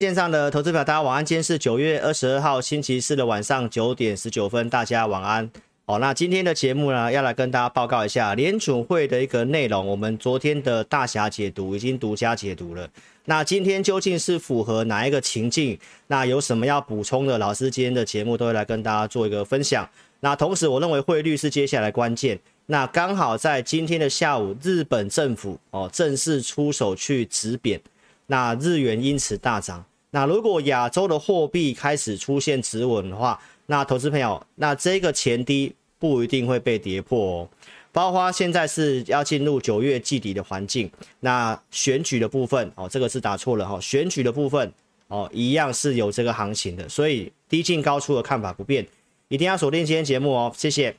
线上的投资表，大家晚安。今天是九月二十二号星期四的晚上九点十九分，大家晚安。好，那今天的节目呢，要来跟大家报告一下联准会的一个内容。我们昨天的大侠解读已经独家解读了。那今天究竟是符合哪一个情境？那有什么要补充的？老师今天的节目都会来跟大家做一个分享。那同时，我认为汇率是接下来关键。那刚好在今天的下午，日本政府哦正式出手去止贬。那日元因此大涨。那如果亚洲的货币开始出现止稳的话，那投资朋友，那这个前低不一定会被跌破哦。包括现在是要进入九月季底的环境，那选举的部分哦，这个是打错了哈、哦，选举的部分哦，一样是有这个行情的，所以低进高出的看法不变，一定要锁定今天节目哦，谢谢。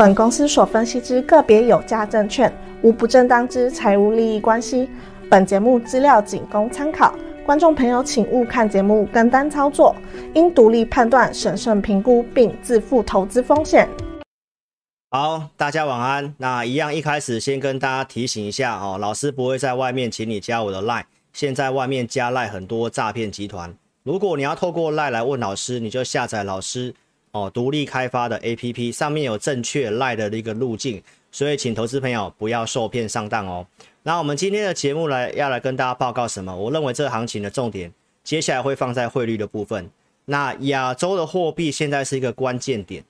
本公司所分析之个别有价证券，无不正当之财务利益关系。本节目资料仅供参考，观众朋友请勿看节目跟单操作，应独立判断、审慎评估并自负投资风险。好，大家晚安。那一样，一开始先跟大家提醒一下哦，老师不会在外面请你加我的 LINE。现在外面加 LINE 很多诈骗集团，如果你要透过 LINE 来问老师，你就下载老师。哦，独立开发的 APP 上面有正确赖的一个路径，所以请投资朋友不要受骗上当哦。那我们今天的节目来要来跟大家报告什么？我认为这行情的重点接下来会放在汇率的部分。那亚洲的货币现在是一个关键点。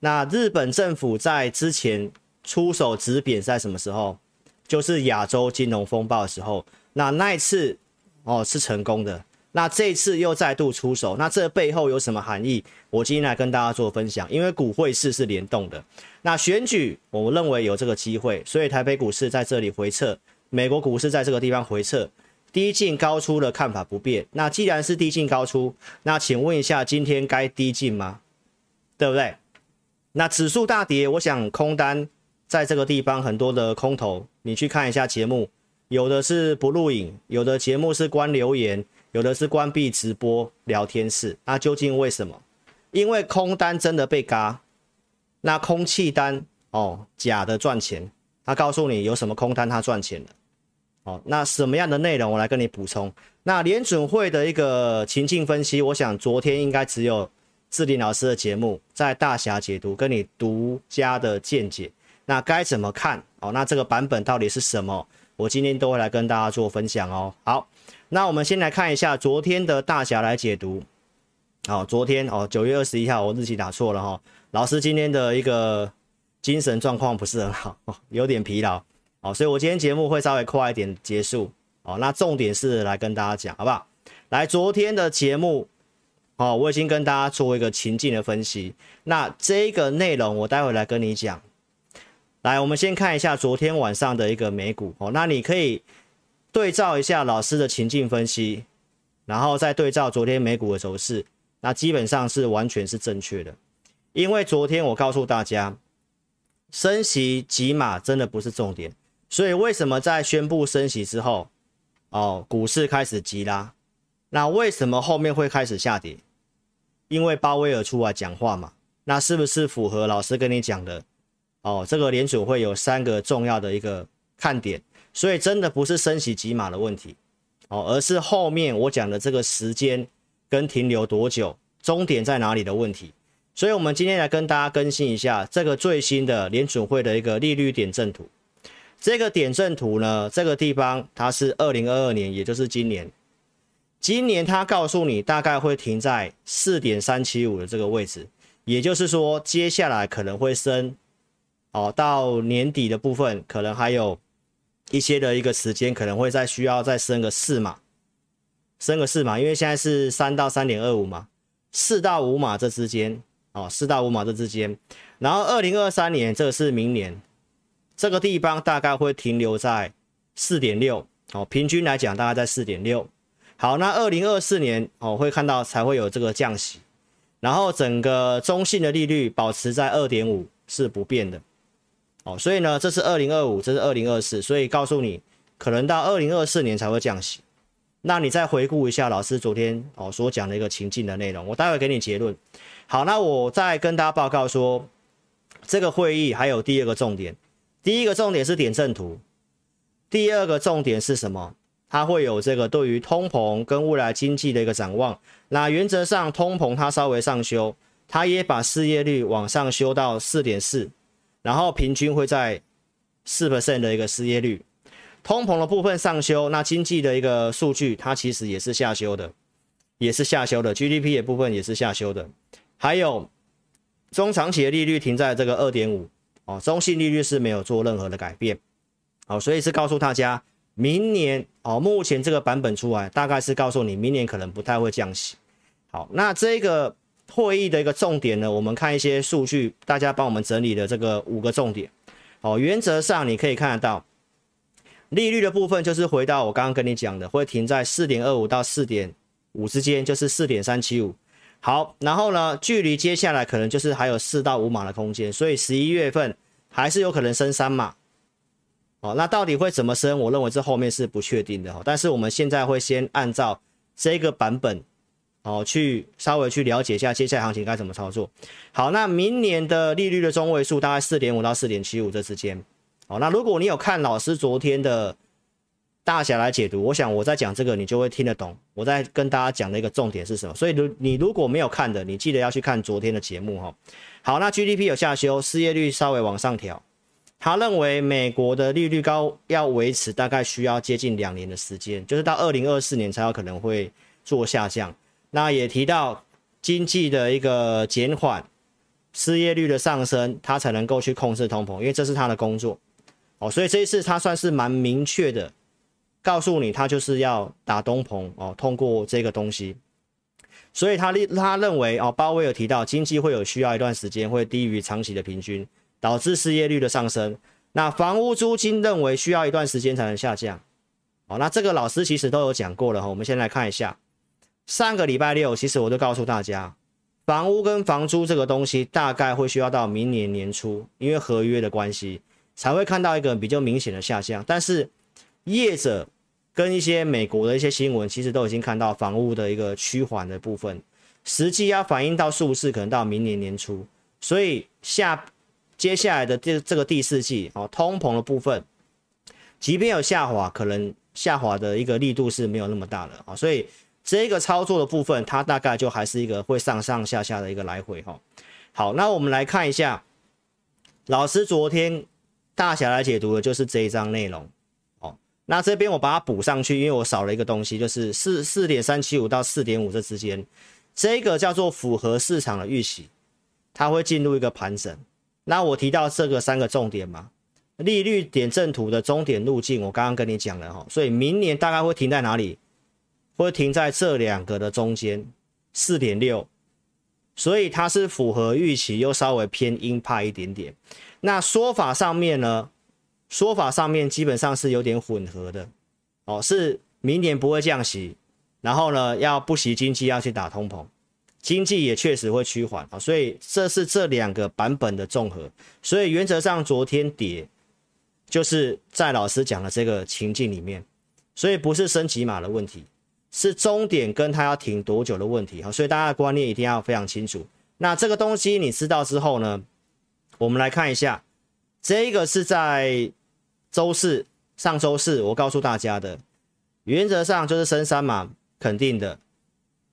那日本政府在之前出手止贬在什么时候？就是亚洲金融风暴的时候。那那一次哦是成功的。那这次又再度出手，那这背后有什么含义？我今天来跟大家做分享。因为股汇市是联动的，那选举我认为有这个机会，所以台北股市在这里回撤，美国股市在这个地方回撤，低进高出的看法不变。那既然是低进高出，那请问一下，今天该低进吗？对不对？那指数大跌，我想空单在这个地方很多的空头，你去看一下节目，有的是不录影，有的节目是关留言。有的是关闭直播聊天室，那究竟为什么？因为空单真的被嘎，那空气单哦假的赚钱，他告诉你有什么空单他赚钱了，哦，那什么样的内容我来跟你补充？那联准会的一个情境分析，我想昨天应该只有志林老师的节目在大侠解读跟你独家的见解，那该怎么看？哦，那这个版本到底是什么？我今天都会来跟大家做分享哦。好。那我们先来看一下昨天的大侠来解读。好，昨天哦，九月二十一号，我日期打错了哈。老师今天的一个精神状况不是很好，有点疲劳。好，所以我今天节目会稍微快一点结束。好，那重点是来跟大家讲，好不好？来，昨天的节目，哦，我已经跟大家做一个情境的分析。那这个内容我待会来跟你讲。来，我们先看一下昨天晚上的一个美股。哦，那你可以。对照一下老师的情境分析，然后再对照昨天美股的走势，那基本上是完全是正确的。因为昨天我告诉大家，升息几码真的不是重点，所以为什么在宣布升息之后，哦，股市开始急拉？那为什么后面会开始下跌？因为鲍威尔出来讲话嘛，那是不是符合老师跟你讲的？哦，这个联准会有三个重要的一个看点。所以真的不是升息几码的问题，哦，而是后面我讲的这个时间跟停留多久，终点在哪里的问题。所以，我们今天来跟大家更新一下这个最新的联准会的一个利率点阵图。这个点阵图呢，这个地方它是二零二二年，也就是今年。今年它告诉你大概会停在四点三七五的这个位置，也就是说，接下来可能会升，哦，到年底的部分可能还有。一些的一个时间可能会再需要再升个四码，升个四码，因为现在是三到三点二五嘛，四到五码这之间，哦，四到五码这之间，然后二零二三年这个是明年，这个地方大概会停留在四点六，哦，平均来讲大概在四点六，好，那二零二四年哦会看到才会有这个降息，然后整个中性的利率保持在二点五是不变的。哦，所以呢，这是二零二五，这是二零二四，所以告诉你，可能到二零二四年才会降息。那你再回顾一下老师昨天哦所讲的一个情境的内容，我待会给你结论。好，那我再跟大家报告说，这个会议还有第二个重点，第一个重点是点阵图，第二个重点是什么？它会有这个对于通膨跟未来经济的一个展望。那原则上通膨它稍微上修，它也把失业率往上修到四点四，然后平均会在四 percent 的一个失业率。通膨的部分上修，那经济的一个数据它其实也是下修的，也是下修的。GDP 的部分也是下修的。还有中长期的利率停在这个二点五哦，中性利率是没有做任何的改变。好，所以是告诉大家。明年哦，目前这个版本出来，大概是告诉你明年可能不太会降息。好，那这个会议的一个重点呢，我们看一些数据，大家帮我们整理的这个五个重点。哦，原则上你可以看得到，利率的部分就是回到我刚刚跟你讲的，会停在四点二五到四点五之间，就是四点三七五。好，然后呢，距离接下来可能就是还有四到五码的空间，所以十一月份还是有可能升三码。哦，那到底会怎么升？我认为这后面是不确定的哈。但是我们现在会先按照这个版本，哦，去稍微去了解一下接下来行情该怎么操作。好，那明年的利率的中位数大概四点五到四点七五这之间。好，那如果你有看老师昨天的大侠来解读，我想我在讲这个你就会听得懂。我在跟大家讲的一个重点是什么？所以如你如果没有看的，你记得要去看昨天的节目哈。好，那 GDP 有下修，失业率稍微往上调。他认为美国的利率高要维持大概需要接近两年的时间，就是到二零二四年才有可能会做下降。那也提到经济的一个减缓，失业率的上升，他才能够去控制通膨，因为这是他的工作。哦，所以这一次他算是蛮明确的告诉你，他就是要打通膨哦，通过这个东西。所以他他认为哦，鲍威尔提到经济会有需要一段时间会低于长期的平均。导致失业率的上升，那房屋租金认为需要一段时间才能下降。哦，那这个老师其实都有讲过了哈。我们先来看一下，上个礼拜六其实我就告诉大家，房屋跟房租这个东西大概会需要到明年年初，因为合约的关系才会看到一个比较明显的下降。但是业者跟一些美国的一些新闻，其实都已经看到房屋的一个趋缓的部分，实际要反映到数字可能到明年年初，所以下。接下来的这这个第四季哦，通膨的部分，即便有下滑，可能下滑的一个力度是没有那么大的啊，所以这个操作的部分，它大概就还是一个会上上下下的一个来回哈。好，那我们来看一下，老师昨天大侠来解读的就是这一章内容哦。那这边我把它补上去，因为我少了一个东西，就是四四点三七五到四点五这之间，这个叫做符合市场的预期，它会进入一个盘整。那我提到这个三个重点嘛，利率点阵图的终点路径，我刚刚跟你讲了哈，所以明年大概会停在哪里？会停在这两个的中间，四点六，所以它是符合预期，又稍微偏鹰派一点点。那说法上面呢，说法上面基本上是有点混合的哦，是明年不会降息，然后呢要不惜经济要去打通膨。经济也确实会趋缓啊，所以这是这两个版本的综合。所以原则上昨天跌，就是在老师讲的这个情境里面，所以不是升级码的问题，是终点跟它要停多久的问题哈。所以大家的观念一定要非常清楚。那这个东西你知道之后呢，我们来看一下，这个是在周四，上周四我告诉大家的，原则上就是升三码，肯定的。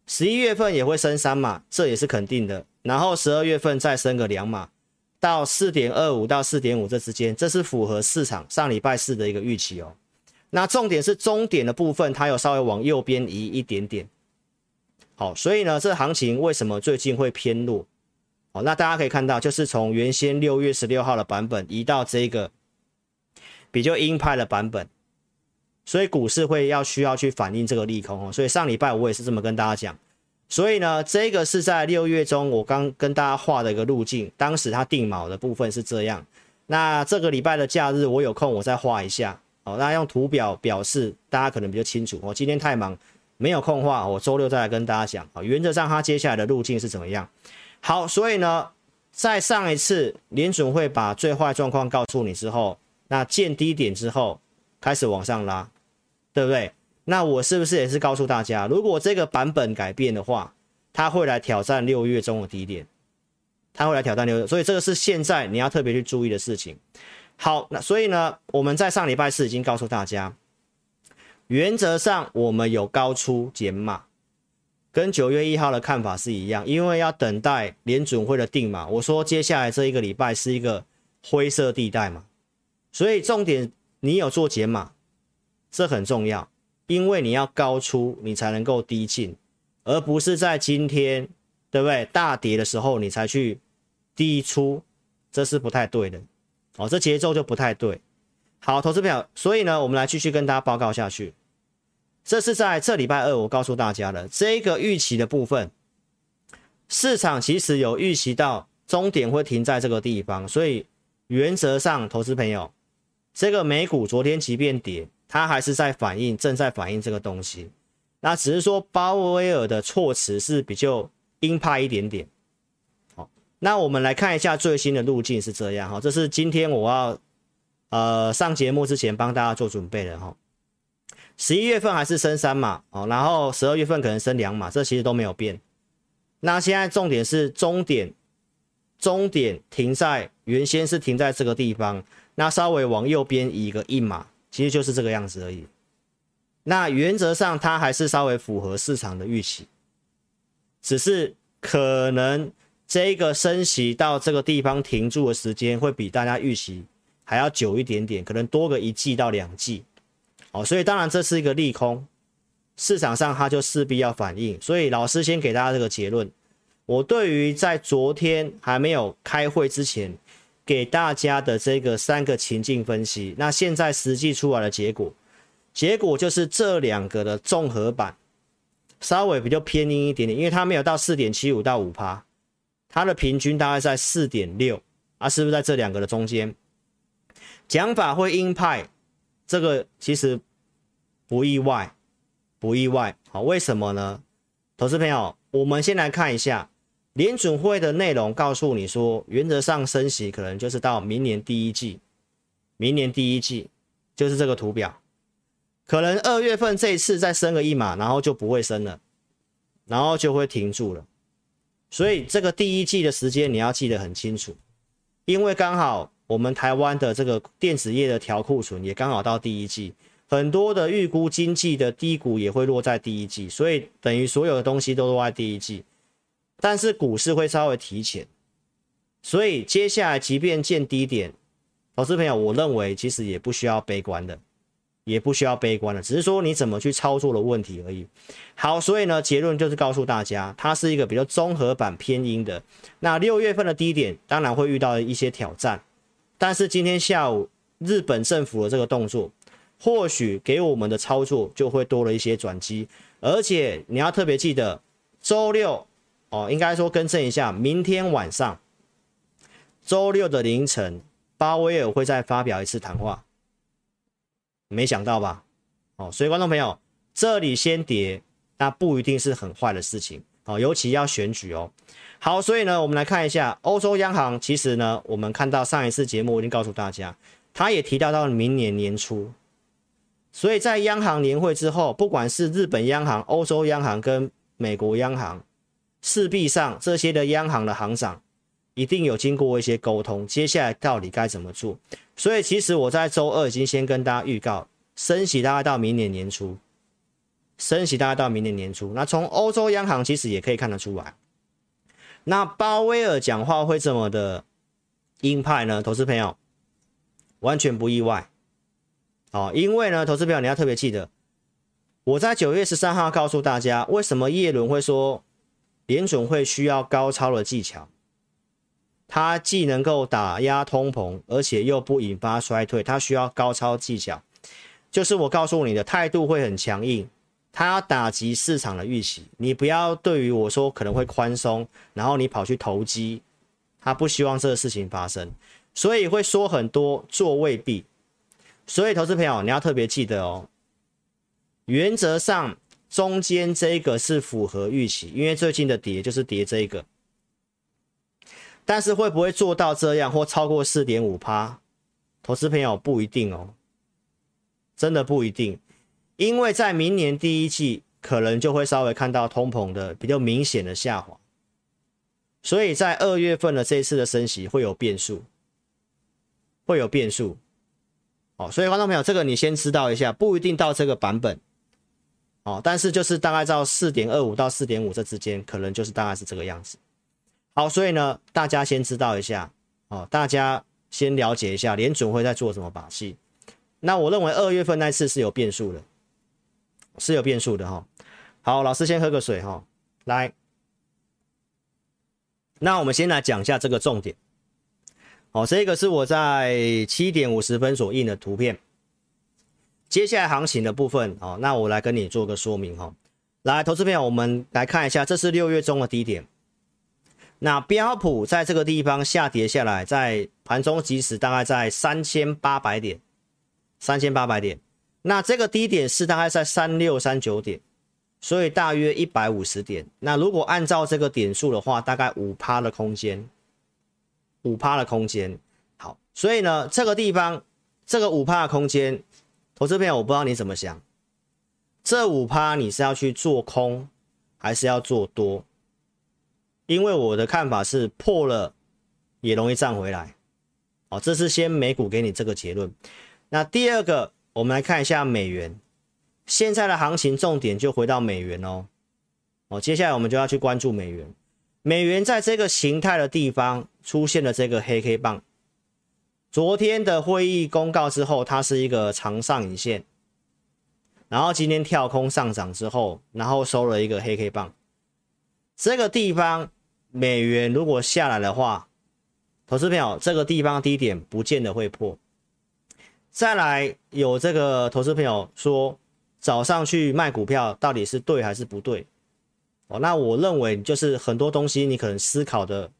十一月份也会升三码，这也是肯定的。然后十二月份再升个两码，到四点二五到四点五这之间，这是符合市场上礼拜四的一个预期哦。那重点是终点的部分，它有稍微往右边移一点点。好，所以呢，这行情为什么最近会偏弱？好，那大家可以看到，就是从原先六月十六号的版本移到这个比较鹰派的版本。所以股市会要需要去反映这个利空哦，所以上礼拜我也是这么跟大家讲。所以呢，这个是在六月中我刚跟大家画的一个路径，当时它定锚的部分是这样。那这个礼拜的假日我有空我再画一下那用图表表示大家可能比较清楚。我今天太忙没有空话，我周六再来跟大家讲啊。原则上它接下来的路径是怎么样？好，所以呢，在上一次联准会把最坏状况告诉你之后，那见低点之后开始往上拉。对不对？那我是不是也是告诉大家，如果这个版本改变的话，它会来挑战六月中的低点，它会来挑战六月，所以这个是现在你要特别去注意的事情。好，那所以呢，我们在上礼拜四已经告诉大家，原则上我们有高出减码，跟九月一号的看法是一样，因为要等待联准会的定码。我说接下来这一个礼拜是一个灰色地带嘛，所以重点你有做减码，这很重要，因为你要高出你才能够低进，而不是在今天对不对大跌的时候你才去低出，这是不太对的。哦，这节奏就不太对。好，投资票，所以呢，我们来继续跟大家报告下去。这是在这礼拜二，我告诉大家的这个预期的部分，市场其实有预期到终点会停在这个地方，所以原则上，投资朋友，这个美股昨天即便跌，它还是在反映，正在反映这个东西。那只是说鲍威尔的措辞是比较鹰派一点点。那我们来看一下最新的路径是这样哈，这是今天我要呃上节目之前帮大家做准备的哈。十一月份还是升三码哦，然后十二月份可能升两码，这其实都没有变。那现在重点是终点，终点停在原先是停在这个地方，那稍微往右边移个一码，其实就是这个样子而已。那原则上它还是稍微符合市场的预期，只是可能。这个升息到这个地方停住的时间会比大家预期还要久一点点，可能多个一季到两季，哦，所以当然这是一个利空，市场上它就势必要反应。所以老师先给大家这个结论，我对于在昨天还没有开会之前给大家的这个三个情境分析，那现在实际出来的结果，结果就是这两个的综合版稍微比较偏阴一点点，因为它没有到四点七五到五趴。它的平均大概在四点六啊，是不是在这两个的中间？讲法会鹰派，这个其实不意外，不意外。好，为什么呢？投资朋友，我们先来看一下联准会的内容，告诉你说，原则上升息可能就是到明年第一季，明年第一季就是这个图表，可能二月份这一次再升个一码，然后就不会升了，然后就会停住了。所以这个第一季的时间你要记得很清楚，因为刚好我们台湾的这个电子业的调库存也刚好到第一季，很多的预估经济的低谷也会落在第一季，所以等于所有的东西都落在第一季，但是股市会稍微提前，所以接下来即便见低点，投资朋友，我认为其实也不需要悲观的。也不需要悲观了，只是说你怎么去操作的问题而已。好，所以呢，结论就是告诉大家，它是一个比较综合版偏阴的。那六月份的低点当然会遇到一些挑战，但是今天下午日本政府的这个动作，或许给我们的操作就会多了一些转机。而且你要特别记得，周六哦，应该说更正一下，明天晚上，周六的凌晨，鲍威尔会再发表一次谈话。没想到吧？哦，所以观众朋友，这里先跌，那不一定是很坏的事情哦，尤其要选举哦。好，所以呢，我们来看一下欧洲央行。其实呢，我们看到上一次节目我已经告诉大家，他也提到到明年年初。所以在央行年会之后，不管是日本央行、欧洲央行跟美国央行，势必上这些的央行的行长一定有经过一些沟通，接下来到底该怎么做？所以其实我在周二已经先跟大家预告，升息大概到明年年初，升息大概到明年年初。那从欧洲央行其实也可以看得出来，那鲍威尔讲话会这么的鹰派呢？投资朋友完全不意外，哦，因为呢，投资朋友你要特别记得，我在九月十三号告诉大家，为什么叶伦会说联准会需要高超的技巧。它既能够打压通膨，而且又不引发衰退，它需要高超技巧。就是我告诉你的态度会很强硬，它要打击市场的预期。你不要对于我说可能会宽松，然后你跑去投机，他不希望这个事情发生，所以会说很多，做未必。所以投资朋友你要特别记得哦，原则上中间这个是符合预期，因为最近的跌就是跌这个。但是会不会做到这样或超过四点五趴？投资朋友不一定哦，真的不一定，因为在明年第一季可能就会稍微看到通膨的比较明显的下滑，所以在二月份的这一次的升息会有变数，会有变数。哦，所以观众朋友，这个你先知道一下，不一定到这个版本。哦，但是就是大概到四点二五到四点五这之间，可能就是大概是这个样子。好，所以呢，大家先知道一下，哦，大家先了解一下联准会在做什么把戏。那我认为二月份那次是有变数的，是有变数的哈、哦。好，老师先喝个水哈、哦，来。那我们先来讲一下这个重点。好、哦，这个是我在七点五十分所印的图片。接下来行情的部分，哦，那我来跟你做个说明哈、哦。来，投资朋友，我们来看一下，这是六月中的低点。那标普在这个地方下跌下来，在盘中即时大概在三千八百点。三千八百点，那这个低点是大概在三六三九点，所以大约一百五十点。那如果按照这个点数的话，大概五趴的空间，五趴的空间。好，所以呢，这个地方这个五趴的空间，投资朋友我不知道你怎么想，这五趴你是要去做空还是要做多？因为我的看法是破了也容易站回来。好，这是先美股给你这个结论。那第二个，我们来看一下美元，现在的行情重点就回到美元哦。哦，接下来我们就要去关注美元。美元在这个形态的地方出现了这个黑 K 棒，昨天的会议公告之后，它是一个长上影线，然后今天跳空上涨之后，然后收了一个黑 K 棒。这个地方美元如果下来的话，投资朋友，这个地方低点不见得会破。再来有这个投资朋友说，早上去卖股票到底是对还是不对？哦，那我认为就是很多东西你可能思考的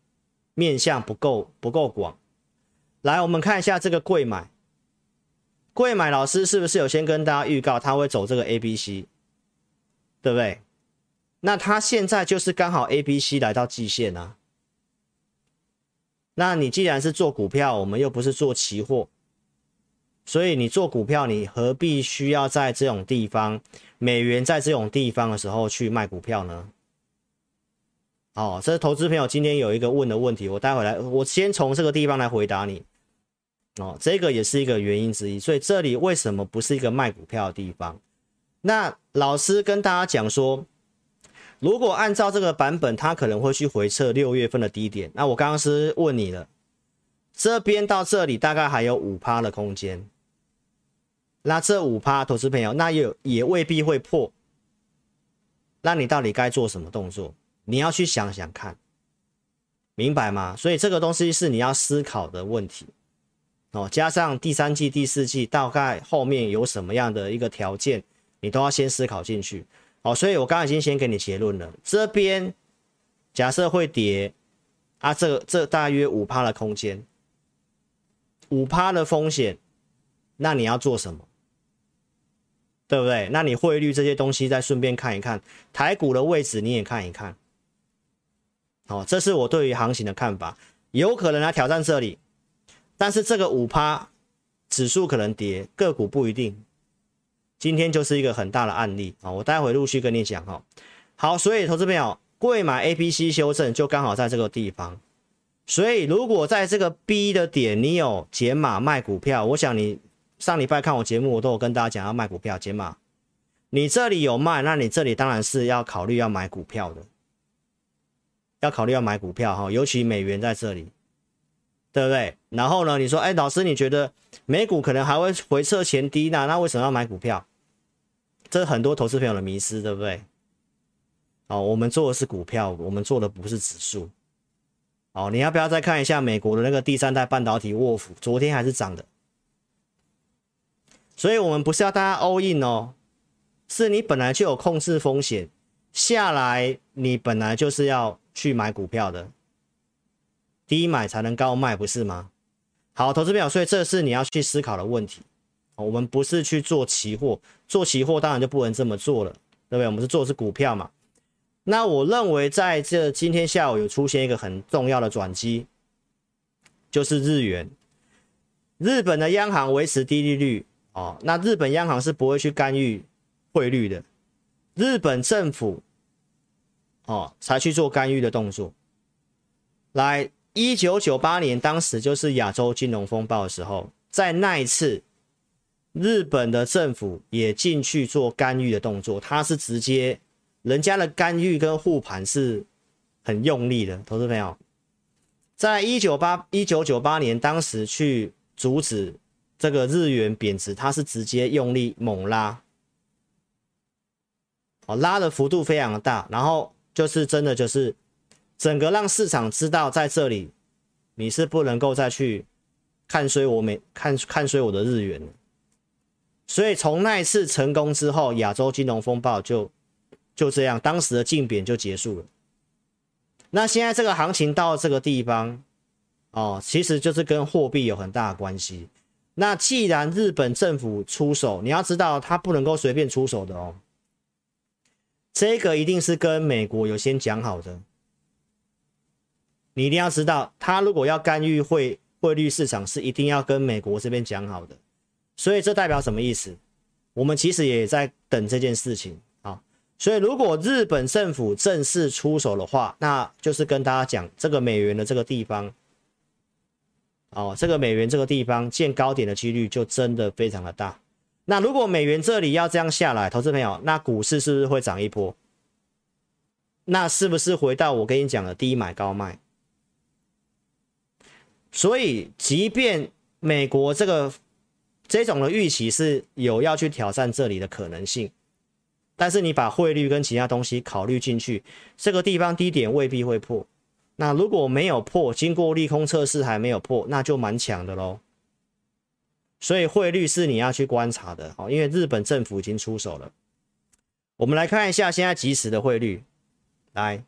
面向不够不够广。来，我们看一下这个柜买，柜买老师是不是有先跟大家预告他会走这个 A B C，对不对？那他现在就是刚好 A B C 来到季线啊。那你既然是做股票，我们又不是做期货。所以你做股票，你何必需要在这种地方，美元在这种地方的时候去卖股票呢？哦，这是投资朋友今天有一个问的问题，我待会来，我先从这个地方来回答你。哦，这个也是一个原因之一。所以这里为什么不是一个卖股票的地方？那老师跟大家讲说，如果按照这个版本，它可能会去回撤六月份的低点。那我刚刚是问你了，这边到这里大概还有五趴的空间。那这五趴投资朋友，那也也未必会破。那你到底该做什么动作？你要去想想看，明白吗？所以这个东西是你要思考的问题哦。加上第三季、第四季大概后面有什么样的一个条件，你都要先思考进去哦。所以我刚刚已经先给你结论了，这边假设会跌啊，这这大约五趴的空间，五趴的风险，那你要做什么？对不对？那你汇率这些东西再顺便看一看，台股的位置你也看一看。好，这是我对于行情的看法，有可能来挑战这里，但是这个五趴指数可能跌，个股不一定。今天就是一个很大的案例啊，我待会陆续跟你讲哈。好，所以投资朋友，贵买 A、B、C 修正就刚好在这个地方，所以如果在这个 B 的点你有减码卖股票，我想你。上礼拜看我节目，我都有跟大家讲要卖股票减码。你这里有卖，那你这里当然是要考虑要买股票的，要考虑要买股票哈，尤其美元在这里，对不对？然后呢，你说，哎，老师，你觉得美股可能还会回测前低呢？那为什么要买股票？这是很多投资朋友的迷失，对不对？哦，我们做的是股票，我们做的不是指数。哦，你要不要再看一下美国的那个第三代半导体沃夫？昨天还是涨的。所以，我们不是要大家 all in 哦，是你本来就有控制风险下来，你本来就是要去买股票的，低买才能高卖，不是吗？好，投资朋友，所以这是你要去思考的问题。我们不是去做期货，做期货当然就不能这么做了，对不对？我们是做的是股票嘛。那我认为在这今天下午有出现一个很重要的转机，就是日元，日本的央行维持低利率。哦，那日本央行是不会去干预汇率的，日本政府哦才去做干预的动作。来，一九九八年当时就是亚洲金融风暴的时候，在那一次，日本的政府也进去做干预的动作，他是直接人家的干预跟护盘是很用力的，投资朋友，在一九八一九九八年当时去阻止这个日元贬值，他是直接用力猛拉。哦，拉的幅度非常的大，然后就是真的就是整个让市场知道在这里你是不能够再去看衰我美看看衰我的日元，所以从那一次成功之后，亚洲金融风暴就就这样，当时的竞贬就结束了。那现在这个行情到这个地方哦，其实就是跟货币有很大的关系。那既然日本政府出手，你要知道他不能够随便出手的哦。这个一定是跟美国有先讲好的，你一定要知道，他如果要干预汇汇率市场，是一定要跟美国这边讲好的。所以这代表什么意思？我们其实也在等这件事情啊。所以如果日本政府正式出手的话，那就是跟大家讲，这个美元的这个地方，哦，这个美元这个地方见高点的几率就真的非常的大。那如果美元这里要这样下来，投资朋友，那股市是不是会涨一波？那是不是回到我跟你讲的低买高卖？所以，即便美国这个这种的预期是有要去挑战这里的可能性，但是你把汇率跟其他东西考虑进去，这个地方低点未必会破。那如果没有破，经过利空测试还没有破，那就蛮强的喽。所以汇率是你要去观察的哦，因为日本政府已经出手了。我们来看一下现在即时的汇率，来，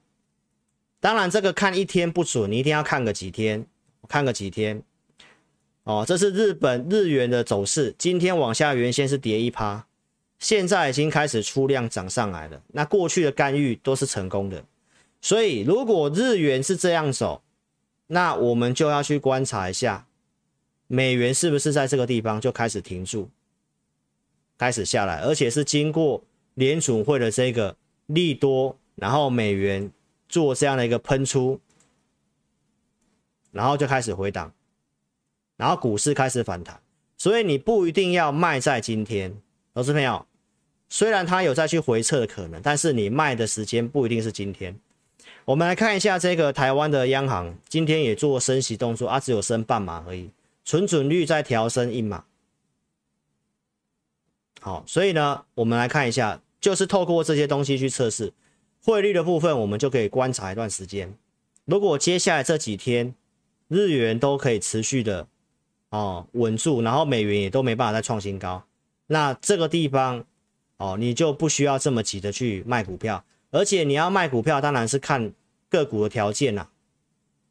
当然这个看一天不准，你一定要看个几天，我看个几天。哦，这是日本日元的走势，今天往下原先是跌一趴，现在已经开始出量涨上来了。那过去的干预都是成功的，所以如果日元是这样走，那我们就要去观察一下。美元是不是在这个地方就开始停住，开始下来，而且是经过联储会的这个利多，然后美元做这样的一个喷出，然后就开始回档，然后股市开始反弹，所以你不一定要卖在今天，投资朋友，虽然它有再去回撤的可能，但是你卖的时间不一定是今天。我们来看一下这个台湾的央行，今天也做升息动作啊，只有升半码而已。存准率再调升一码，好，所以呢，我们来看一下，就是透过这些东西去测试汇率的部分，我们就可以观察一段时间。如果接下来这几天日元都可以持续的哦稳住，然后美元也都没办法再创新高，那这个地方哦你就不需要这么急的去卖股票，而且你要卖股票，当然是看个股的条件啦。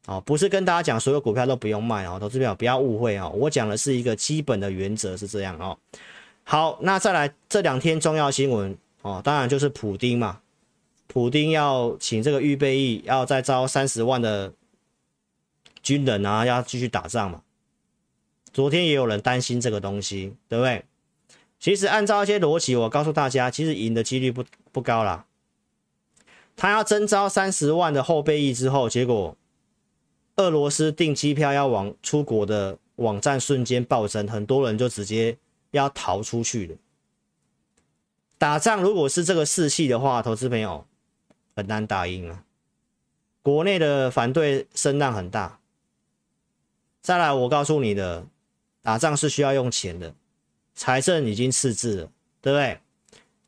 哦，不是跟大家讲所有股票都不用卖哦，投资票不要误会哦，我讲的是一个基本的原则是这样哦。好，那再来这两天重要新闻哦，当然就是普丁嘛，普丁要请这个预备役要再招三十万的军人啊，要继续打仗嘛。昨天也有人担心这个东西，对不对？其实按照一些逻辑，我告诉大家，其实赢的几率不不高啦。他要征召三十万的后备役之后，结果。俄罗斯订机票要往出国的网站瞬间暴增，很多人就直接要逃出去了。打仗如果是这个士气的话，投资朋友很难打赢啊。国内的反对声浪很大。再来，我告诉你的，打仗是需要用钱的，财政已经赤字了，对不对？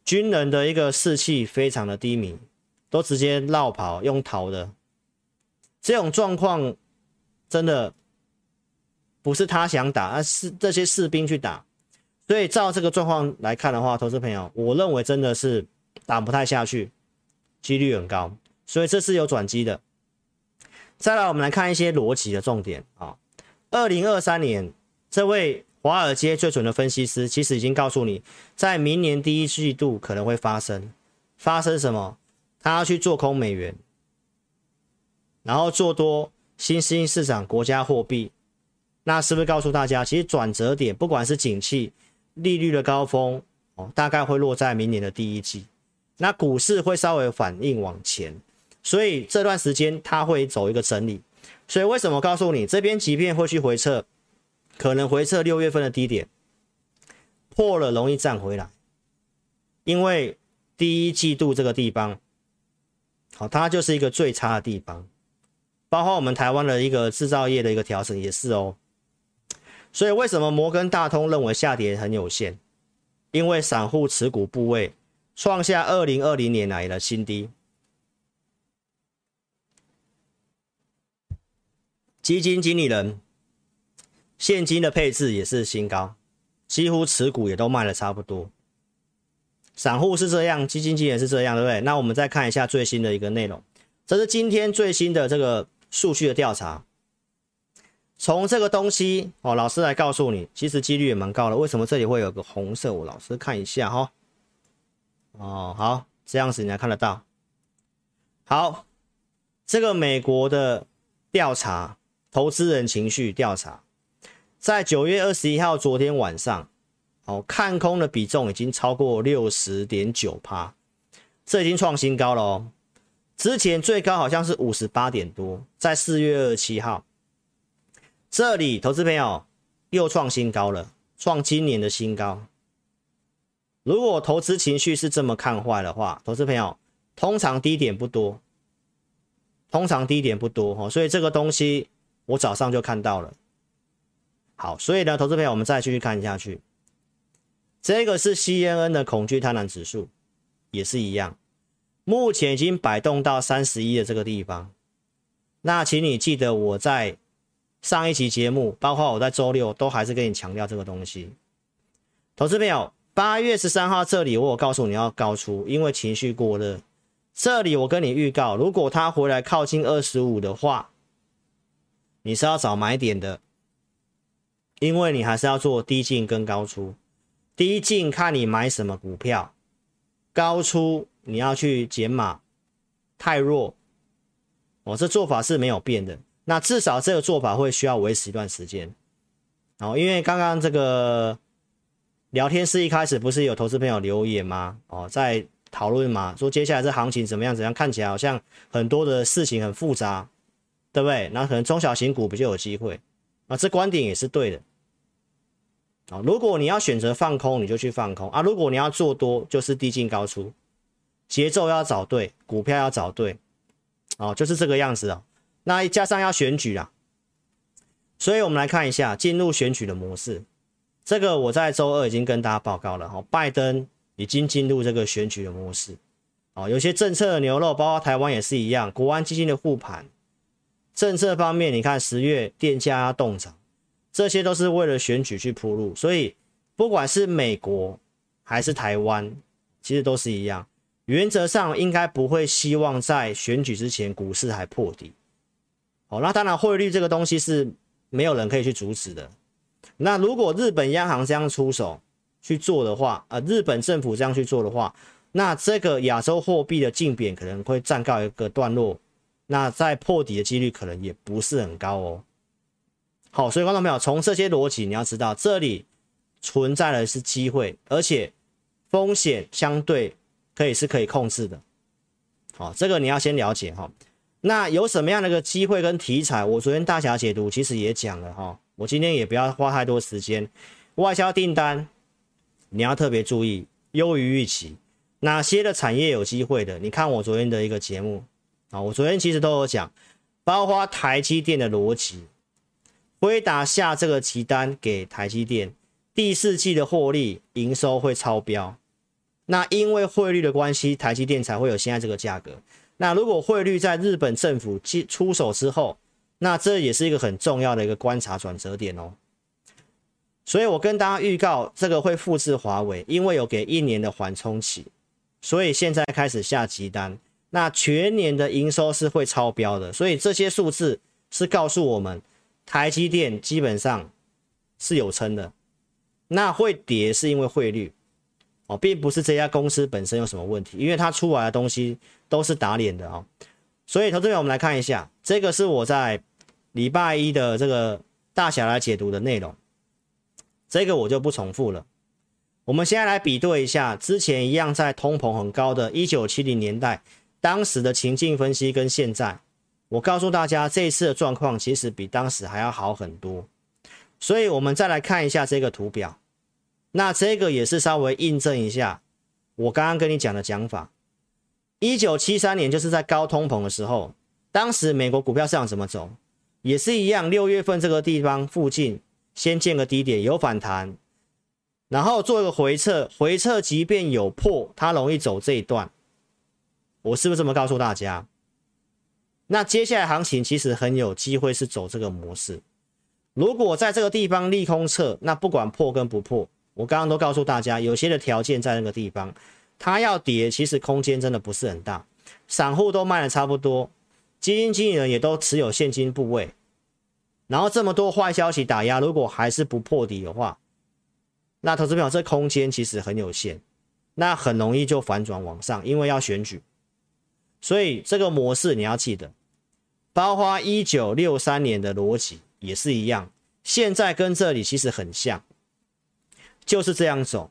军人的一个士气非常的低迷，都直接绕跑用逃的，这种状况。真的不是他想打，而是这些士兵去打。所以照这个状况来看的话，投资朋友，我认为真的是打不太下去，几率很高。所以这是有转机的。再来，我们来看一些逻辑的重点啊。二零二三年，这位华尔街最准的分析师其实已经告诉你，在明年第一季度可能会发生发生什么？他要去做空美元，然后做多。新兴市场国家货币，那是不是告诉大家，其实转折点不管是景气、利率的高峰，哦，大概会落在明年的第一季。那股市会稍微反应往前，所以这段时间它会走一个整理。所以为什么告诉你这边即便会去回撤，可能回撤六月份的低点，破了容易站回来，因为第一季度这个地方，好，它就是一个最差的地方，包括我们台湾的一个制造业的一个调整也是哦。所以为什么摩根大通认为下跌很有限？因为散户持股部位创下二零二零年来的新低，基金经理人现金的配置也是新高，几乎持股也都卖了差不多。散户是这样，基金经理人是这样，对不对？那我们再看一下最新的一个内容，这是今天最新的这个数据的调查。从这个东西哦，老师来告诉你，其实几率也蛮高的。为什么这里会有个红色？我老师看一下哈。哦，好，这样子你才看得到。好，这个美国的调查，投资人情绪调查，在九月二十一号昨天晚上，哦，看空的比重已经超过六十点九趴，这已经创新高了哦。之前最高好像是五十八点多，在四月二十七号。这里，投资朋友又创新高了，创今年的新高。如果投资情绪是这么看坏的话，投资朋友通常低点不多，通常低点不多哈，所以这个东西我早上就看到了。好，所以呢，投资朋友我们再继续看下去，这个是 CNN 的恐惧贪婪指数，也是一样，目前已经摆动到三十一的这个地方。那请你记得我在。上一期节目，包括我在周六都还是跟你强调这个东西。投资朋友，八月十三号这里我有告诉你要高出，因为情绪过热。这里我跟你预告，如果它回来靠近二十五的话，你是要找买点的，因为你还是要做低进跟高出。低进看你买什么股票，高出你要去减码，太弱。我、哦、这做法是没有变的。那至少这个做法会需要维持一段时间，哦，因为刚刚这个聊天室一开始不是有投资朋友留言吗？哦，在讨论嘛，说接下来这行情怎么样？怎样看起来好像很多的事情很复杂，对不对？那可能中小型股比较有机会，啊，这观点也是对的。啊，如果你要选择放空，你就去放空啊；如果你要做多，就是低进高出，节奏要找对，股票要找对，哦，就是这个样子哦。那加上要选举啦，所以我们来看一下进入选举的模式。这个我在周二已经跟大家报告了哈，拜登已经进入这个选举的模式。哦，有些政策的牛肉，包括台湾也是一样，国安基金的护盘。政策方面，你看十月电价要冻涨，这些都是为了选举去铺路。所以不管是美国还是台湾，其实都是一样，原则上应该不会希望在选举之前股市还破底。哦，那当然，汇率这个东西是没有人可以去阻止的。那如果日本央行这样出手去做的话，呃，日本政府这样去做的话，那这个亚洲货币的竞贬可能会暂告一个段落。那在破底的几率可能也不是很高哦。好，所以观众朋友，从这些逻辑你要知道，这里存在的是机会，而且风险相对可以是可以控制的。好，这个你要先了解哈。那有什么样的一个机会跟题材？我昨天大侠解读其实也讲了哈，我今天也不要花太多时间。外销订单你要特别注意，优于预期。哪些的产业有机会的？你看我昨天的一个节目啊，我昨天其实都有讲，包括台积电的逻辑，辉达下这个急单给台积电，第四季的获利营收会超标。那因为汇率的关系，台积电才会有现在这个价格。那如果汇率在日本政府出手之后，那这也是一个很重要的一个观察转折点哦。所以我跟大家预告，这个会复制华为，因为有给一年的缓冲期，所以现在开始下急单。那全年的营收是会超标的，所以这些数字是告诉我们，台积电基本上是有撑的。那会跌是因为汇率。哦，并不是这家公司本身有什么问题，因为它出来的东西都是打脸的哦。所以，投资者，我们来看一下，这个是我在礼拜一的这个大侠来解读的内容，这个我就不重复了。我我们现在来比对一下，之前一样在通膨很高的1970年代，当时的情境分析跟现在，我告诉大家，这一次的状况其实比当时还要好很多。所以，我们再来看一下这个图表，那这个也是稍微印证一下我刚刚跟你讲的讲法。一九七三年就是在高通膨的时候，当时美国股票市场怎么走？也是一样，六月份这个地方附近先见个低点，有反弹。然后做一个回撤，回撤即便有破，它容易走这一段。我是不是这么告诉大家？那接下来行情其实很有机会是走这个模式。如果在这个地方利空撤，那不管破跟不破，我刚刚都告诉大家，有些的条件在那个地方，它要跌，其实空间真的不是很大。散户都卖的差不多，基金经理人也都持有现金部位。然后这么多坏消息打压，如果还是不破底的话，那投资朋友，这空间其实很有限，那很容易就反转往上，因为要选举，所以这个模式你要记得，包括一九六三年的逻辑也是一样，现在跟这里其实很像，就是这样走，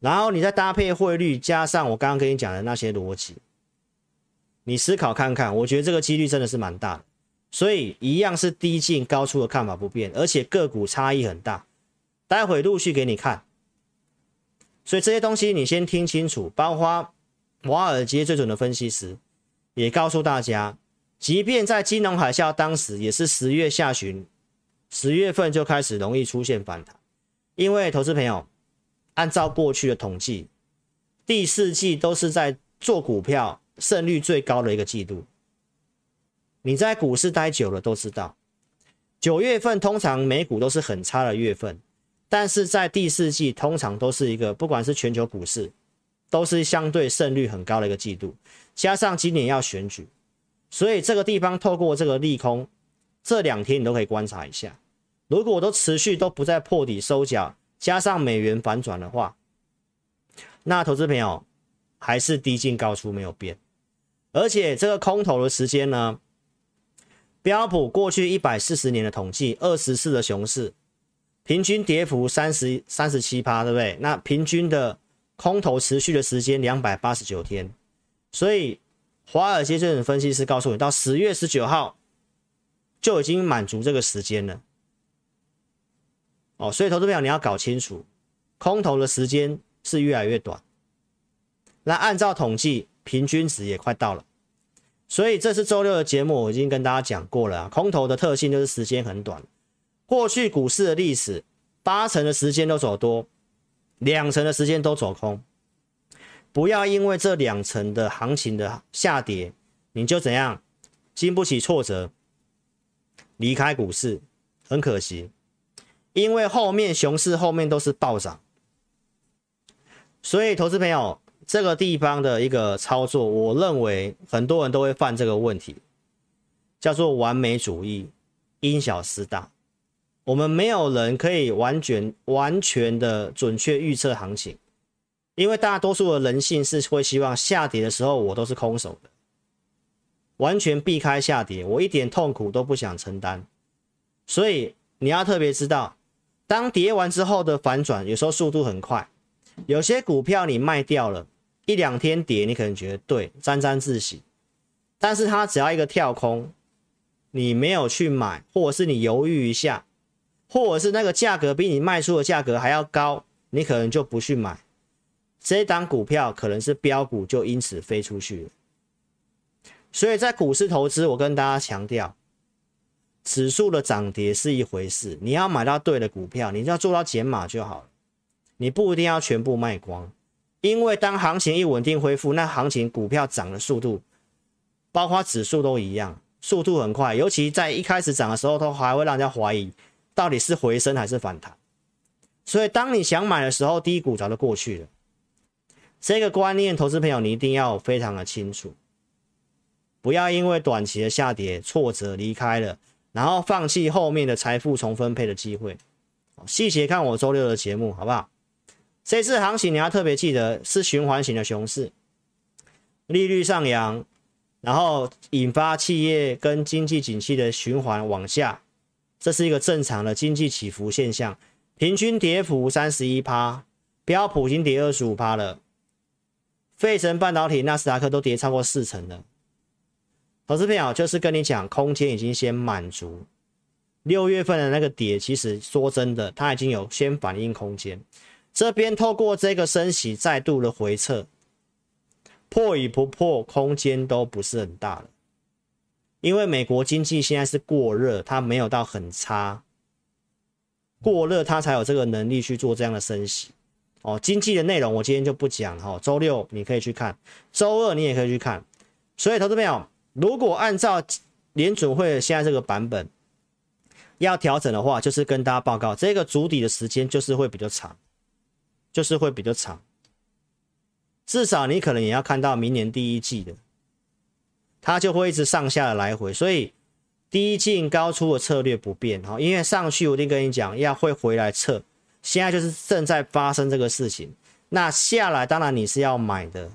然后你再搭配汇率，加上我刚刚跟你讲的那些逻辑，你思考看看，我觉得这个几率真的是蛮大，所以一样是低进高出的看法不变，而且个股差异很大。待会陆续给你看，所以这些东西你先听清楚。包括华尔街最准的分析师也告诉大家，即便在金融海啸当时，也是十月下旬，十月份就开始容易出现反弹。因为投资朋友，按照过去的统计，第四季都是在做股票胜率最高的一个季度。你在股市待久了都知道，九月份通常美股都是很差的月份。但是在第四季通常都是一个，不管是全球股市，都是相对胜率很高的一个季度，加上今年要选举，所以这个地方透过这个利空，这两天你都可以观察一下。如果都持续都不再破底收脚，加上美元反转的话，那投资朋友还是低进高出没有变，而且这个空头的时间呢，标普过去一百四十年的统计，二十次的熊市。平均跌幅三十三十七趴，对不对？那平均的空头持续的时间两百八十九天，所以华尔街这种分析师告诉你，到十月十九号就已经满足这个时间了。哦，所以投资朋友你要搞清楚，空头的时间是越来越短。那按照统计，平均值也快到了。所以这次周六的节目，我已经跟大家讲过了啊，空头的特性就是时间很短。过去股市的历史，八成的时间都走多，两成的时间都走空。不要因为这两成的行情的下跌，你就怎样经不起挫折，离开股市，很可惜。因为后面熊市后面都是暴涨，所以投资朋友这个地方的一个操作，我认为很多人都会犯这个问题，叫做完美主义，因小失大。我们没有人可以完全完全的准确预测行情，因为大多数的人性是会希望下跌的时候我都是空手的，完全避开下跌，我一点痛苦都不想承担。所以你要特别知道，当跌完之后的反转，有时候速度很快，有些股票你卖掉了，一两天跌，你可能觉得对，沾沾自喜，但是它只要一个跳空，你没有去买，或者是你犹豫一下。或者是那个价格比你卖出的价格还要高，你可能就不去买，这档股票可能是标股，就因此飞出去了。所以在股市投资，我跟大家强调，指数的涨跌是一回事，你要买到对的股票，你就要做到减码就好了，你不一定要全部卖光，因为当行情一稳定恢复，那行情股票涨的速度，包括指数都一样，速度很快，尤其在一开始涨的时候，都还会让人家怀疑。到底是回升还是反弹？所以当你想买的时候，低谷早就过去了。这个观念，投资朋友你一定要非常的清楚，不要因为短期的下跌挫折离开了，然后放弃后面的财富重分配的机会。细节看我周六的节目，好不好？这次行情你要特别记得是循环型的熊市，利率上扬，然后引发企业跟经济景气的循环往下。这是一个正常的经济起伏现象，平均跌幅三十一趴，标普已经跌二十五趴了，费城半导体、纳斯达克都跌超过四成了。投资朋友就是跟你讲，空间已经先满足。六月份的那个跌，其实说真的，它已经有先反应空间。这边透过这个升息再度的回撤，破与不破，空间都不是很大了。因为美国经济现在是过热，它没有到很差。过热，它才有这个能力去做这样的升息。哦，经济的内容我今天就不讲了哈，周六你可以去看，周二你也可以去看。所以，投资朋友，如果按照联准会现在这个版本要调整的话，就是跟大家报告，这个筑底的时间就是会比较长，就是会比较长。至少你可能也要看到明年第一季的，它就会一直上下的来回，所以。低进高出的策略不变，哈，因为上去我一定跟你讲要会回来测，现在就是正在发生这个事情。那下来当然你是要买的，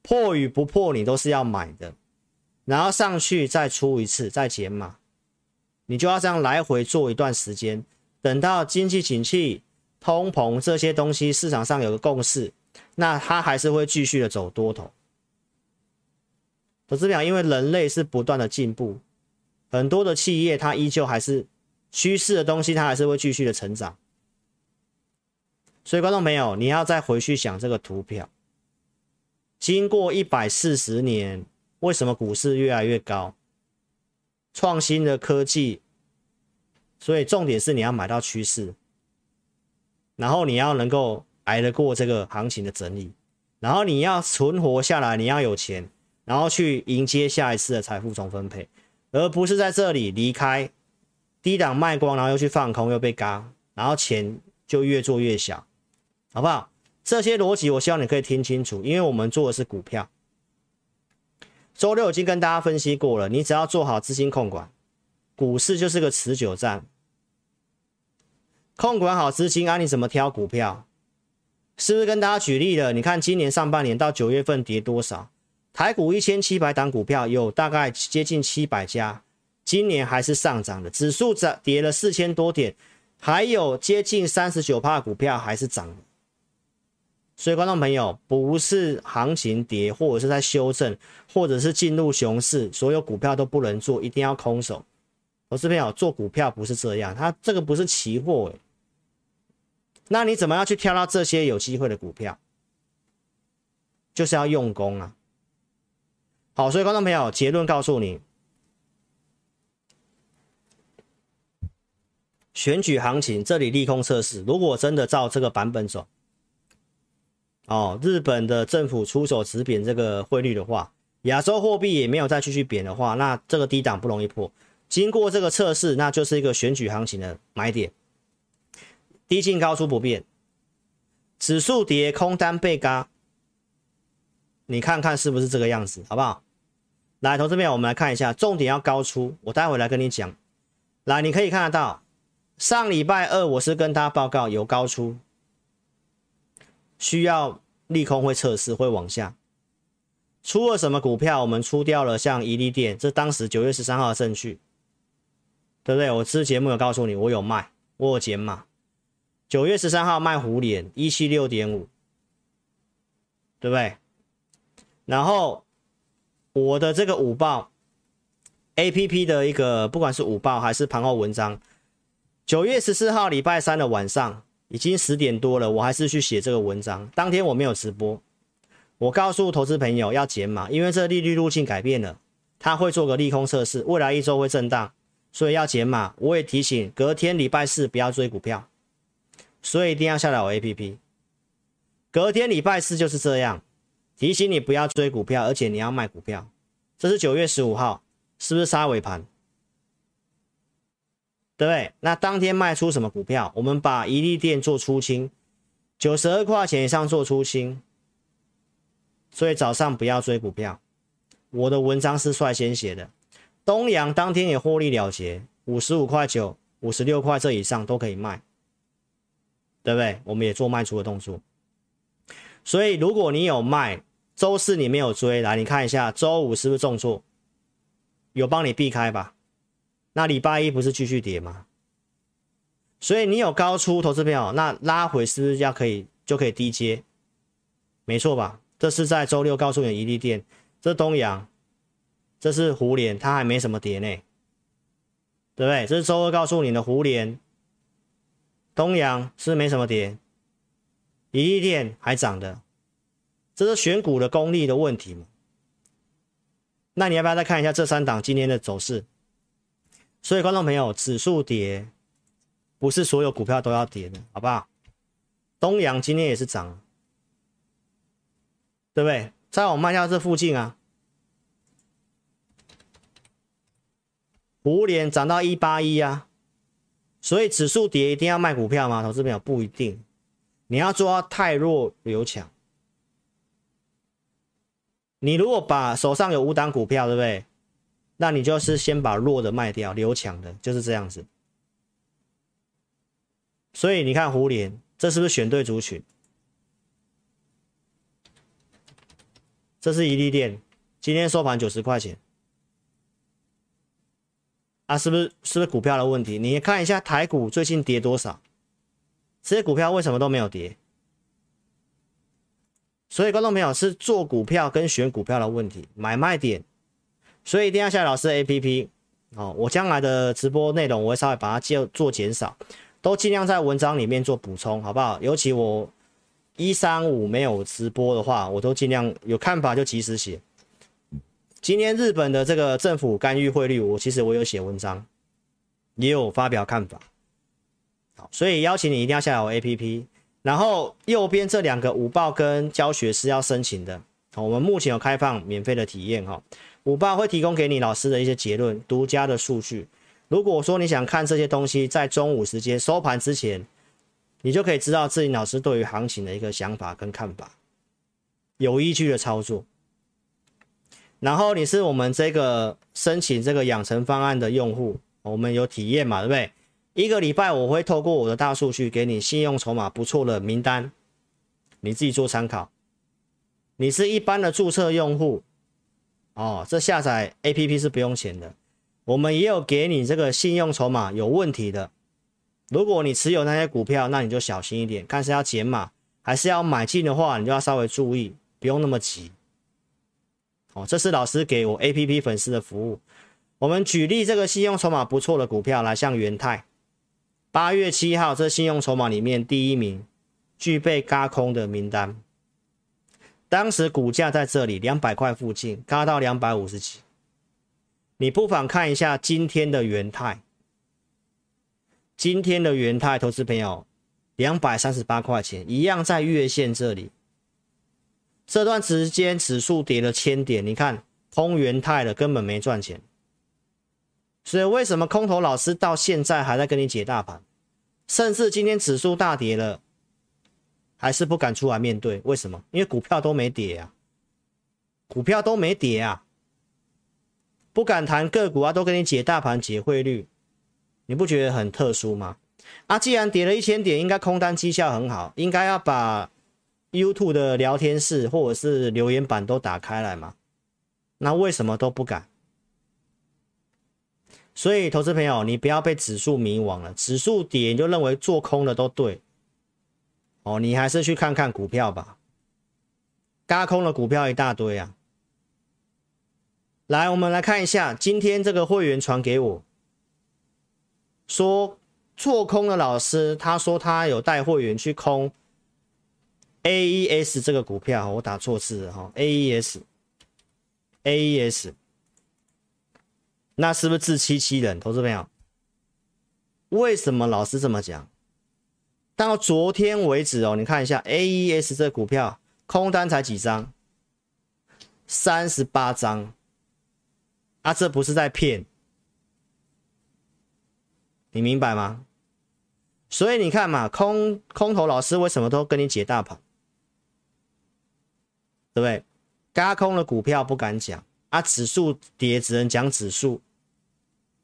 破与不破你都是要买的，然后上去再出一次再减码，你就要这样来回做一段时间，等到经济景气、通膨这些东西市场上有个共识，那它还是会继续的走多头。投资表，因为人类是不断的进步。很多的企业，它依旧还是趋势的东西，它还是会继续的成长。所以，观众朋友，你要再回去想这个图表，经过一百四十年，为什么股市越来越高？创新的科技，所以重点是你要买到趋势，然后你要能够挨得过这个行情的整理，然后你要存活下来，你要有钱，然后去迎接下一次的财富重分配。而不是在这里离开低档卖光，然后又去放空，又被嘎，然后钱就越做越小，好不好？这些逻辑我希望你可以听清楚，因为我们做的是股票。周六已经跟大家分析过了，你只要做好资金控管，股市就是个持久战。控管好资金啊，你怎么挑股票？是不是跟大家举例了？你看今年上半年到九月份跌多少？台股一千七百档股票，有大概接近七百家，今年还是上涨的。指数涨跌了四千多点，还有接近三十九趴股票还是涨。所以，观众朋友，不是行情跌，或者是在修正，或者是进入熊市，所有股票都不能做，一定要空手。投资朋友，做股票不是这样，它这个不是期货。那你怎么样去挑到这些有机会的股票？就是要用功啊。好，所以观众朋友，结论告诉你，选举行情这里利空测试，如果真的照这个版本走，哦，日本的政府出手止贬这个汇率的话，亚洲货币也没有再继续贬的话，那这个低档不容易破。经过这个测试，那就是一个选举行情的买点，低进高出不变，指数跌空单被轧，你看看是不是这个样子，好不好？来，投资朋友，我们来看一下，重点要高出。我待会来跟你讲。来，你可以看得到，上礼拜二我是跟他报告有高出，需要利空会测试会往下。出了什么股票？我们出掉了像怡利电，这当时九月十三号的证据，对不对？我之节目有告诉你，我有卖，我有减码。九月十三号卖虎脸一七六点五，对不对？然后。我的这个午报 A P P 的一个，不管是午报还是盘后文章，九月十四号礼拜三的晚上已经十点多了，我还是去写这个文章。当天我没有直播，我告诉投资朋友要减码，因为这利率路径改变了，它会做个利空测试，未来一周会震荡，所以要减码。我也提醒隔天礼拜四不要追股票，所以一定要下载我 A P P。隔天礼拜四就是这样。提醒你不要追股票，而且你要卖股票。这是九月十五号，是不是杀尾盘？对不对？那当天卖出什么股票？我们把一利电做出清，九十二块钱以上做出清。所以早上不要追股票。我的文章是率先写的。东阳当天也获利了结，五十五块九、五十六块这以上都可以卖，对不对？我们也做卖出的动作。所以，如果你有卖，周四你没有追，来你看一下，周五是不是重挫？有帮你避开吧？那礼拜一不是继续跌吗？所以你有高出投资票，那拉回是不是要可以就可以低接，没错吧？这是在周六告诉你的怡利电，这是东阳，这是胡连，它还没什么跌呢，对不对？这是周二告诉你的胡连，东阳是没什么跌，一利电还涨的，这是选股的功力的问题嘛？那你要不要再看一下这三档今天的走势？所以观众朋友，指数跌不是所有股票都要跌的，好不好？东阳今天也是涨，对不对？在我卖掉这附近啊，五连涨到一八一啊，所以指数跌一定要卖股票吗？投资朋友不一定，你要做到汰弱留强。你如果把手上有五档股票，对不对？那你就是先把弱的卖掉，留强的，就是这样子。所以你看胡连。这是不是选对族群？这是一利店，今天收盘九十块钱，啊，是不是是不是股票的问题？你看一下台股最近跌多少？这些股票为什么都没有跌？所以观众朋友是做股票跟选股票的问题，买卖点，所以一定要下载老师的 APP 哦。我将来的直播内容我会稍微把它做做减少。都尽量在文章里面做补充，好不好？尤其我一三五没有直播的话，我都尽量有看法就及时写。今天日本的这个政府干预汇率，我其实我有写文章，也有发表看法。好，所以邀请你一定要下载我 APP，然后右边这两个五报跟教学是要申请的。我们目前有开放免费的体验哈，五报会提供给你老师的一些结论、独家的数据。如果说你想看这些东西，在中午时间收盘之前，你就可以知道自己老师对于行情的一个想法跟看法，有依据的操作。然后你是我们这个申请这个养成方案的用户，我们有体验嘛，对不对？一个礼拜我会透过我的大数据给你信用筹码不错的名单，你自己做参考。你是一般的注册用户，哦，这下载 APP 是不用钱的。我们也有给你这个信用筹码有问题的，如果你持有那些股票，那你就小心一点，看是要减码还是要买进的话，你就要稍微注意，不用那么急。哦，这是老师给我 APP 粉丝的服务。我们举例这个信用筹码不错的股票来，像元泰，八月七号这信用筹码里面第一名，具备轧空的名单，当时股价在这里两百块附近，轧到两百五十几。你不妨看一下今天的元泰，今天的元泰投资朋友，两百三十八块钱，一样在月线这里。这段时间指数跌了千点，你看空元泰的根本没赚钱。所以为什么空头老师到现在还在跟你解大盘，甚至今天指数大跌了，还是不敢出来面对？为什么？因为股票都没跌啊，股票都没跌啊。不敢谈个股啊，都跟你解大盘、解汇率，你不觉得很特殊吗？啊，既然跌了一千点，应该空单绩效很好，应该要把 YouTube 的聊天室或者是留言板都打开来嘛？那为什么都不敢？所以，投资朋友，你不要被指数迷惘了，指数跌就认为做空的都对，哦，你还是去看看股票吧，轧空的股票一大堆啊。来，我们来看一下，今天这个会员传给我，说做空的老师，他说他有带会员去空 AES 这个股票，我打错字了哈，AES，AES，那是不是自欺欺人？投资朋友，为什么老师这么讲？到昨天为止哦，你看一下 AES 这股票空单才几张？三十八张。啊，这不是在骗，你明白吗？所以你看嘛，空空头老师为什么都跟你解大盘，对不对？轧空的股票不敢讲啊，指数跌只能讲指数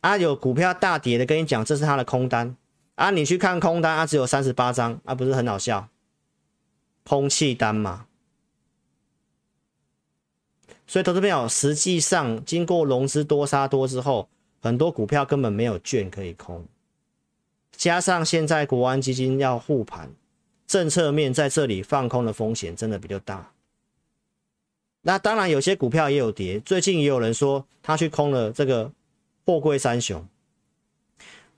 啊，有股票大跌的跟你讲，这是他的空单啊，你去看空单啊，只有三十八张啊，不是很好笑？空气单嘛。所以，投资朋友，实际上经过融资多杀多之后，很多股票根本没有券可以空，加上现在国安基金要护盘，政策面在这里放空的风险真的比较大。那当然有些股票也有跌，最近也有人说他去空了这个货柜三雄，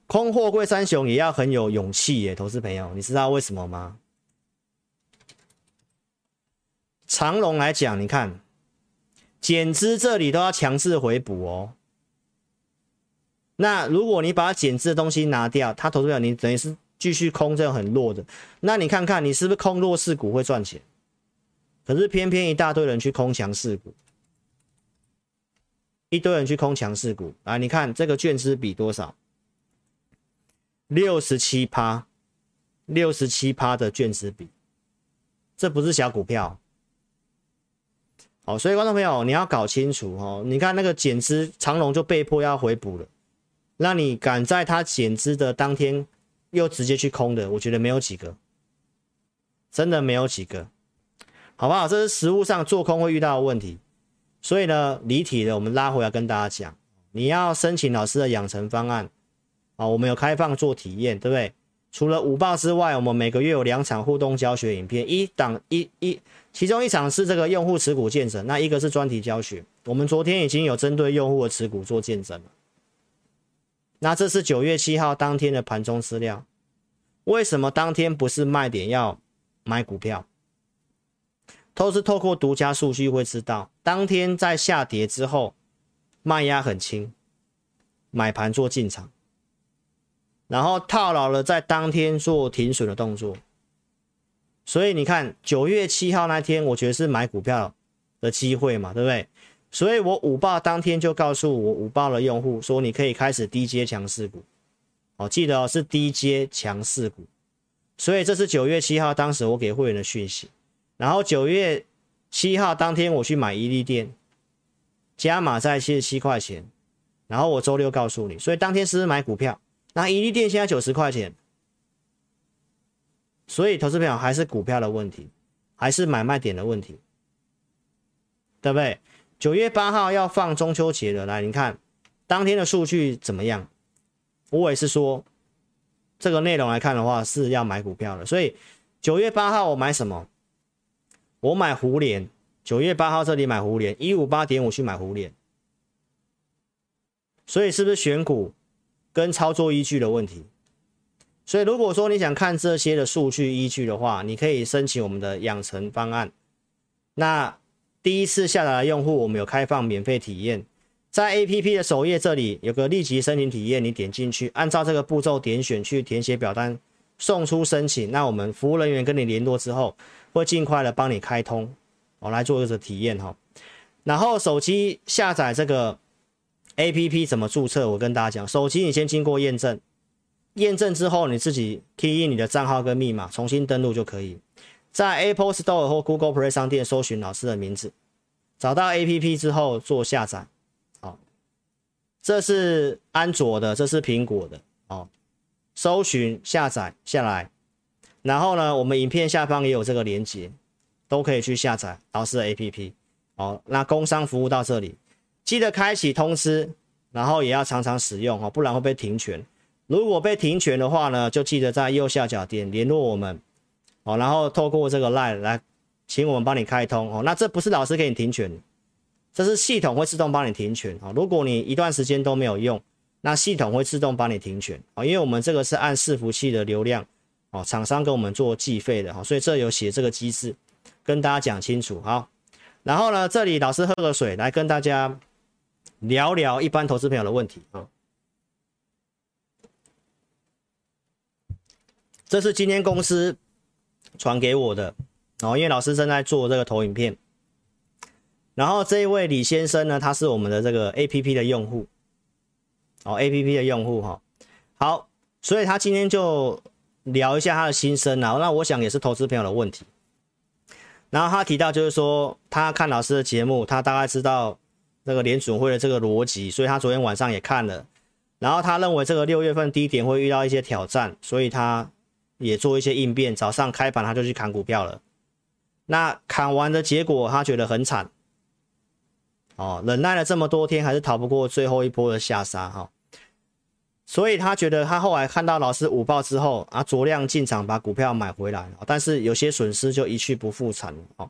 空货柜三雄也要很有勇气耶，投资朋友，你知道为什么吗？长龙来讲，你看减资这里都要强制回补哦。那如果你把它减资的东西拿掉，它投资表你等于是继续空这样很弱的。那你看看你是不是空弱势股会赚钱？可是偏偏一大堆人去空强势股，一堆人去空强势股啊！你看这个券资比多少？六十七趴，六十七趴的券资比，这不是小股票。好，所以观众朋友你要搞清楚哦。你看那个减资，长龙就被迫要回补了。那你敢在它减资的当天又直接去空的，我觉得没有几个，真的没有几个，好不好？这是实物上做空会遇到的问题。所以呢，离体的我们拉回来跟大家讲，你要申请老师的养成方案啊，我们有开放做体验，对不对？除了五报之外，我们每个月有两场互动教学影片，一档一一，其中一场是这个用户持股见证，那一个是专题教学。我们昨天已经有针对用户的持股做见证了。那这是九月七号当天的盘中资料，为什么当天不是卖点要买股票？都是透过独家数据会知道，当天在下跌之后卖压很轻，买盘做进场，然后套牢了在当天做停损的动作。所以你看九月七号那天，我觉得是买股票的机会嘛，对不对？所以我午报当天就告诉我午报的用户说，你可以开始低阶强势股，哦，记得哦，是低阶强势股。所以这是九月七号当时我给会员的讯息。然后九月七号当天我去买伊利电，加码在七十七块钱。然后我周六告诉你，所以当天是买股票？那伊利电现在九十块钱，所以投资朋友还是股票的问题，还是买卖点的问题，对不对？九月八号要放中秋节的，来，你看当天的数据怎么样？我也是说，这个内容来看的话是要买股票的，所以九月八号我买什么？我买胡连。九月八号这里买胡连，一五八点五去买胡连，所以是不是选股跟操作依据的问题？所以如果说你想看这些的数据依据的话，你可以申请我们的养成方案。那第一次下载的用户，我们有开放免费体验，在 APP 的首页这里有个立即申请体验，你点进去，按照这个步骤点选去填写表单，送出申请。那我们服务人员跟你联络之后，会尽快的帮你开通，我来做一个体验哈。然后手机下载这个 APP 怎么注册？我跟大家讲，手机你先经过验证，验证之后你自己 key in 你的账号跟密码，重新登录就可以。在 Apple Store 或 Google Play 商店搜寻老师的名字，找到 APP 之后做下载。好，这是安卓的，这是苹果的。哦，搜寻下载下来，然后呢，我们影片下方也有这个连接，都可以去下载老师的 APP。好，那工商服务到这里，记得开启通知，然后也要常常使用哦，不然会被停权。如果被停权的话呢，就记得在右下角点联络我们。哦，然后透过这个 line 来，请我们帮你开通哦。那这不是老师给你停权，这是系统会自动帮你停权哦。如果你一段时间都没有用，那系统会自动帮你停权哦。因为我们这个是按伺服器的流量哦，厂商给我们做计费的哈，所以这有写这个机制，跟大家讲清楚好。然后呢，这里老师喝个水来跟大家聊聊一般投资朋友的问题啊。这是今天公司。传给我的哦，因为老师正在做这个投影片，然后这一位李先生呢，他是我们的这个 APP 的用户哦，APP 的用户哈，好，所以他今天就聊一下他的心声啊，那我想也是投资朋友的问题，然后他提到就是说他看老师的节目，他大概知道那个联准会的这个逻辑，所以他昨天晚上也看了，然后他认为这个六月份低点会遇到一些挑战，所以他。也做一些应变，早上开盘他就去砍股票了。那砍完的结果，他觉得很惨。哦，忍耐了这么多天，还是逃不过最后一波的下杀哈。所以他觉得他后来看到老师午报之后啊，酌量进场把股票买回来，但是有些损失就一去不复返哦。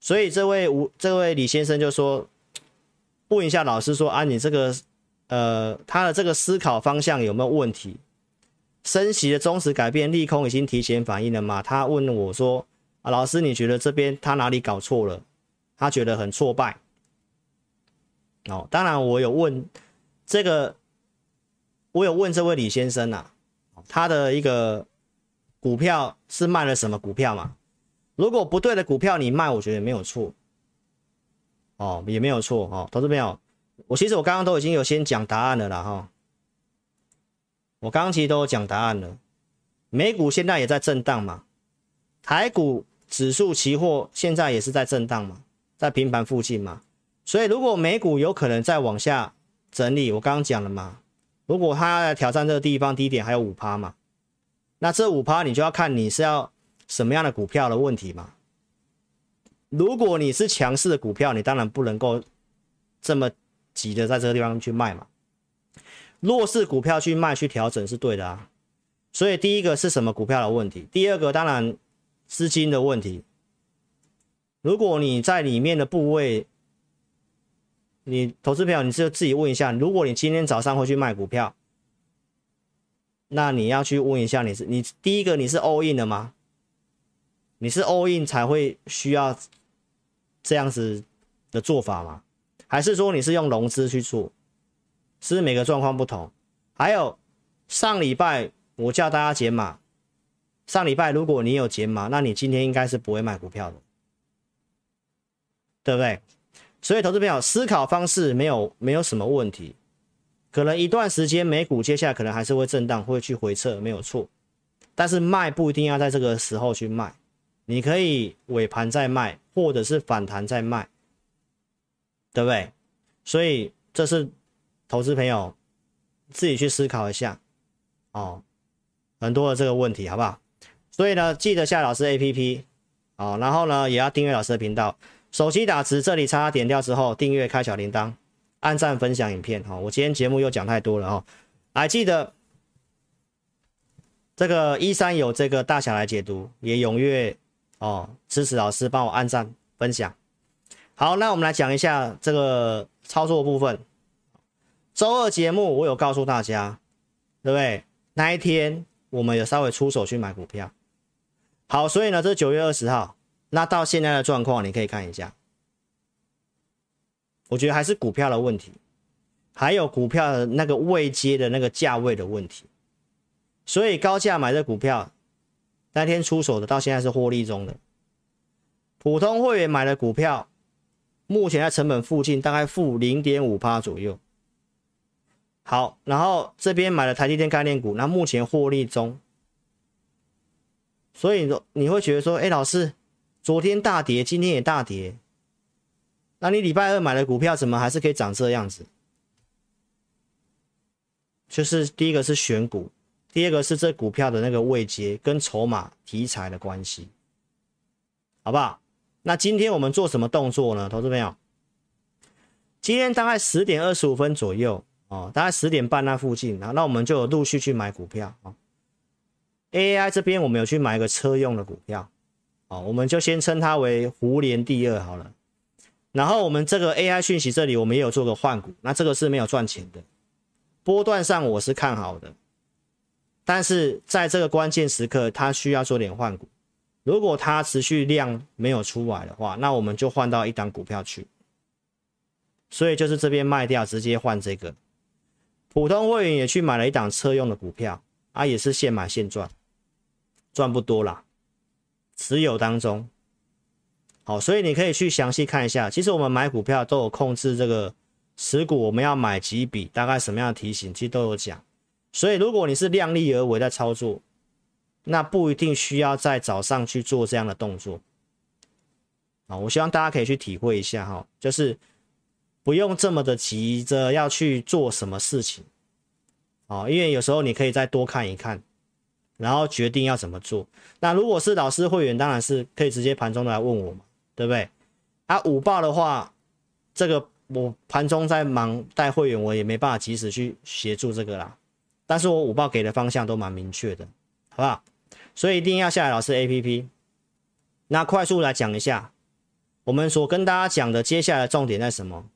所以这位吴这位李先生就说，问一下老师说啊，你这个呃他的这个思考方向有没有问题？升息的忠实改变，利空已经提前反应了吗？他问我说啊，老师你觉得这边他哪里搞错了？他觉得很挫败。哦，当然我有问这个。我有问这位李先生呐、啊，他的一个股票是卖了什么股票嘛？如果不对的股票你卖，我觉得也没有错，哦，也没有错哦，投资朋友，我其实我刚刚都已经有先讲答案了啦哈，我刚刚其实都有讲答案了，美股现在也在震荡嘛，台股指数期货现在也是在震荡嘛，在平盘附近嘛，所以如果美股有可能再往下整理，我刚刚讲了嘛。如果他要来挑战这个地方低点还有五趴嘛，那这五趴你就要看你是要什么样的股票的问题嘛。如果你是强势的股票，你当然不能够这么急的在这个地方去卖嘛。弱势股票去卖去调整是对的啊。所以第一个是什么股票的问题？第二个当然资金的问题。如果你在里面的部位。你投资票，你就自己问一下，如果你今天早上会去卖股票，那你要去问一下，你是你第一个你是 all in 的吗？你是 all in 才会需要这样子的做法吗？还是说你是用融资去做？是每个状况不同？还有上礼拜我叫大家解码，上礼拜如果你有解码，那你今天应该是不会卖股票的，对不对？所以，投资朋友思考方式没有没有什么问题，可能一段时间美股接下来可能还是会震荡，会去回撤，没有错。但是卖不一定要在这个时候去卖，你可以尾盘再卖，或者是反弹再卖，对不对？所以这是投资朋友自己去思考一下哦，很多的这个问题，好不好？所以呢，记得下老师 APP 哦，然后呢，也要订阅老师的频道。手机打字，这里叉叉点掉之后，订阅开小铃铛，按赞分享影片。哈，我今天节目又讲太多了哦，还记得这个一三有这个大侠来解读，也踊跃哦支持老师，帮我按赞分享。好，那我们来讲一下这个操作部分。周二节目我有告诉大家，对不对？那一天我们有稍微出手去买股票。好，所以呢，这是九月二十号。那到现在的状况，你可以看一下，我觉得还是股票的问题，还有股票的那个未接的那个价位的问题。所以高价买的股票，那天出手的到现在是获利中的。普通会员买的股票，目前在成本附近，大概负零点五趴左右。好，然后这边买了台积电概念股，那目前获利中。所以你会觉得说，哎，老师。昨天大跌，今天也大跌，那你礼拜二买的股票怎么还是可以长这样子？就是第一个是选股，第二个是这股票的那个位阶跟筹码题材的关系，好不好？那今天我们做什么动作呢？投资朋友，今天大概十点二十五分左右哦，大概十点半那附近，然后那我们就有陆续去买股票啊。AI 这边我们有去买一个车用的股票。我们就先称它为胡连第二好了。然后我们这个 AI 讯息这里，我们也有做个换股，那这个是没有赚钱的。波段上我是看好的，但是在这个关键时刻，它需要做点换股。如果它持续量没有出来的话，那我们就换到一档股票去。所以就是这边卖掉，直接换这个。普通会员也去买了一档车用的股票，啊，也是现买现赚，赚不多啦。持有当中，好，所以你可以去详细看一下。其实我们买股票都有控制这个持股，我们要买几笔，大概什么样的题型，其实都有讲。所以如果你是量力而为在操作，那不一定需要在早上去做这样的动作。啊，我希望大家可以去体会一下哈，就是不用这么的急着要去做什么事情，啊，因为有时候你可以再多看一看。然后决定要怎么做。那如果是老师会员，当然是可以直接盘中来问我嘛，对不对？啊，午报的话，这个我盘中在忙带会员，我也没办法及时去协助这个啦。但是我午报给的方向都蛮明确的，好不好？所以一定要下载老师 APP。那快速来讲一下，我们所跟大家讲的接下来的重点在什么？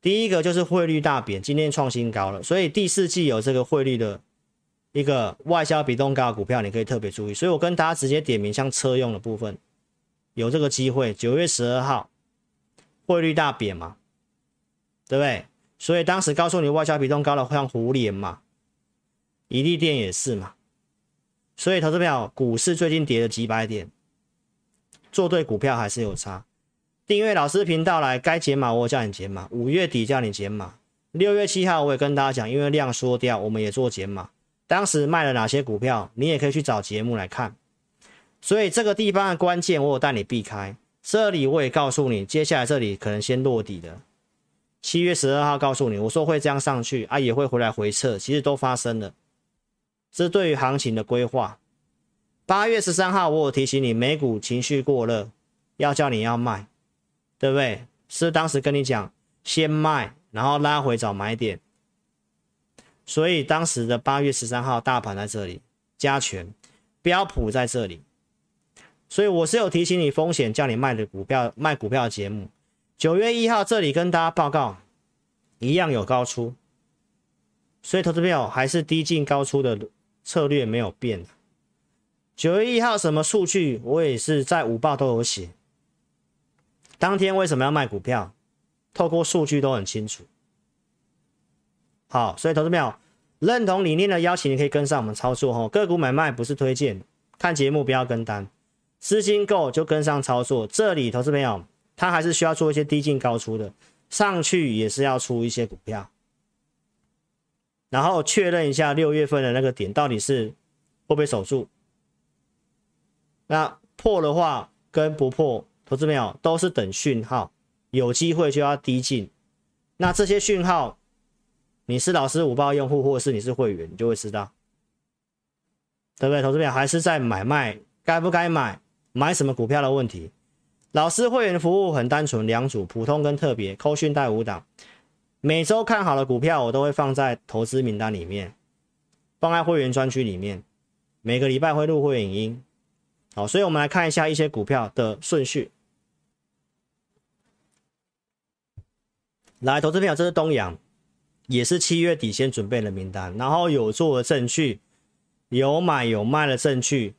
第一个就是汇率大贬，今天创新高了，所以第四季有这个汇率的一个外销比重高的股票，你可以特别注意。所以我跟大家直接点名，像车用的部分，有这个机会。九月十二号汇率大贬嘛，对不对？所以当时告诉你外销比重高的像胡联嘛，一利电也是嘛。所以投资票股市最近跌了几百点，做对股票还是有差。订阅老师频道来，该减码我叫你减码，五月底叫你减码，六月七号我也跟大家讲，因为量缩掉，我们也做减码。当时卖了哪些股票，你也可以去找节目来看。所以这个地方的关键，我有带你避开。这里我也告诉你，接下来这里可能先落底的。七月十二号告诉你，我说会这样上去啊，也会回来回撤，其实都发生了。这是对于行情的规划。八月十三号我有提醒你，美股情绪过热，要叫你要卖。对不对？是当时跟你讲，先卖，然后拉回找买点。所以当时的八月十三号，大盘在这里，加权，标普在这里。所以我是有提醒你风险，叫你卖的股票，卖股票的节目。九月一号这里跟大家报告，一样有高出。所以投资朋友还是低进高出的策略没有变。九月一号什么数据，我也是在五报都有写。当天为什么要卖股票？透过数据都很清楚。好，所以投资朋友认同理念的邀请，你可以跟上我们操作哦。个股买卖不是推荐，看节目不要跟单，资金够就跟上操作。这里投资朋友他还是需要做一些低进高出的，上去也是要出一些股票，然后确认一下六月份的那个点到底是会不会守住。那破的话跟不破。投资没有，都是等讯号，有机会就要低进。那这些讯号，你是老师五报用户，或者是你是会员，你就会知道，对不对？投资票，还是在买卖，该不该买，买什么股票的问题。老师会员服务很单纯，两组，普通跟特别，扣讯带五档。每周看好的股票，我都会放在投资名单里面，放在会员专区里面。每个礼拜会录会影音。好，所以我们来看一下一些股票的顺序。来，投资朋友，这是东阳，也是七月底先准备的名单，然后有做的证据，有买有卖的证据，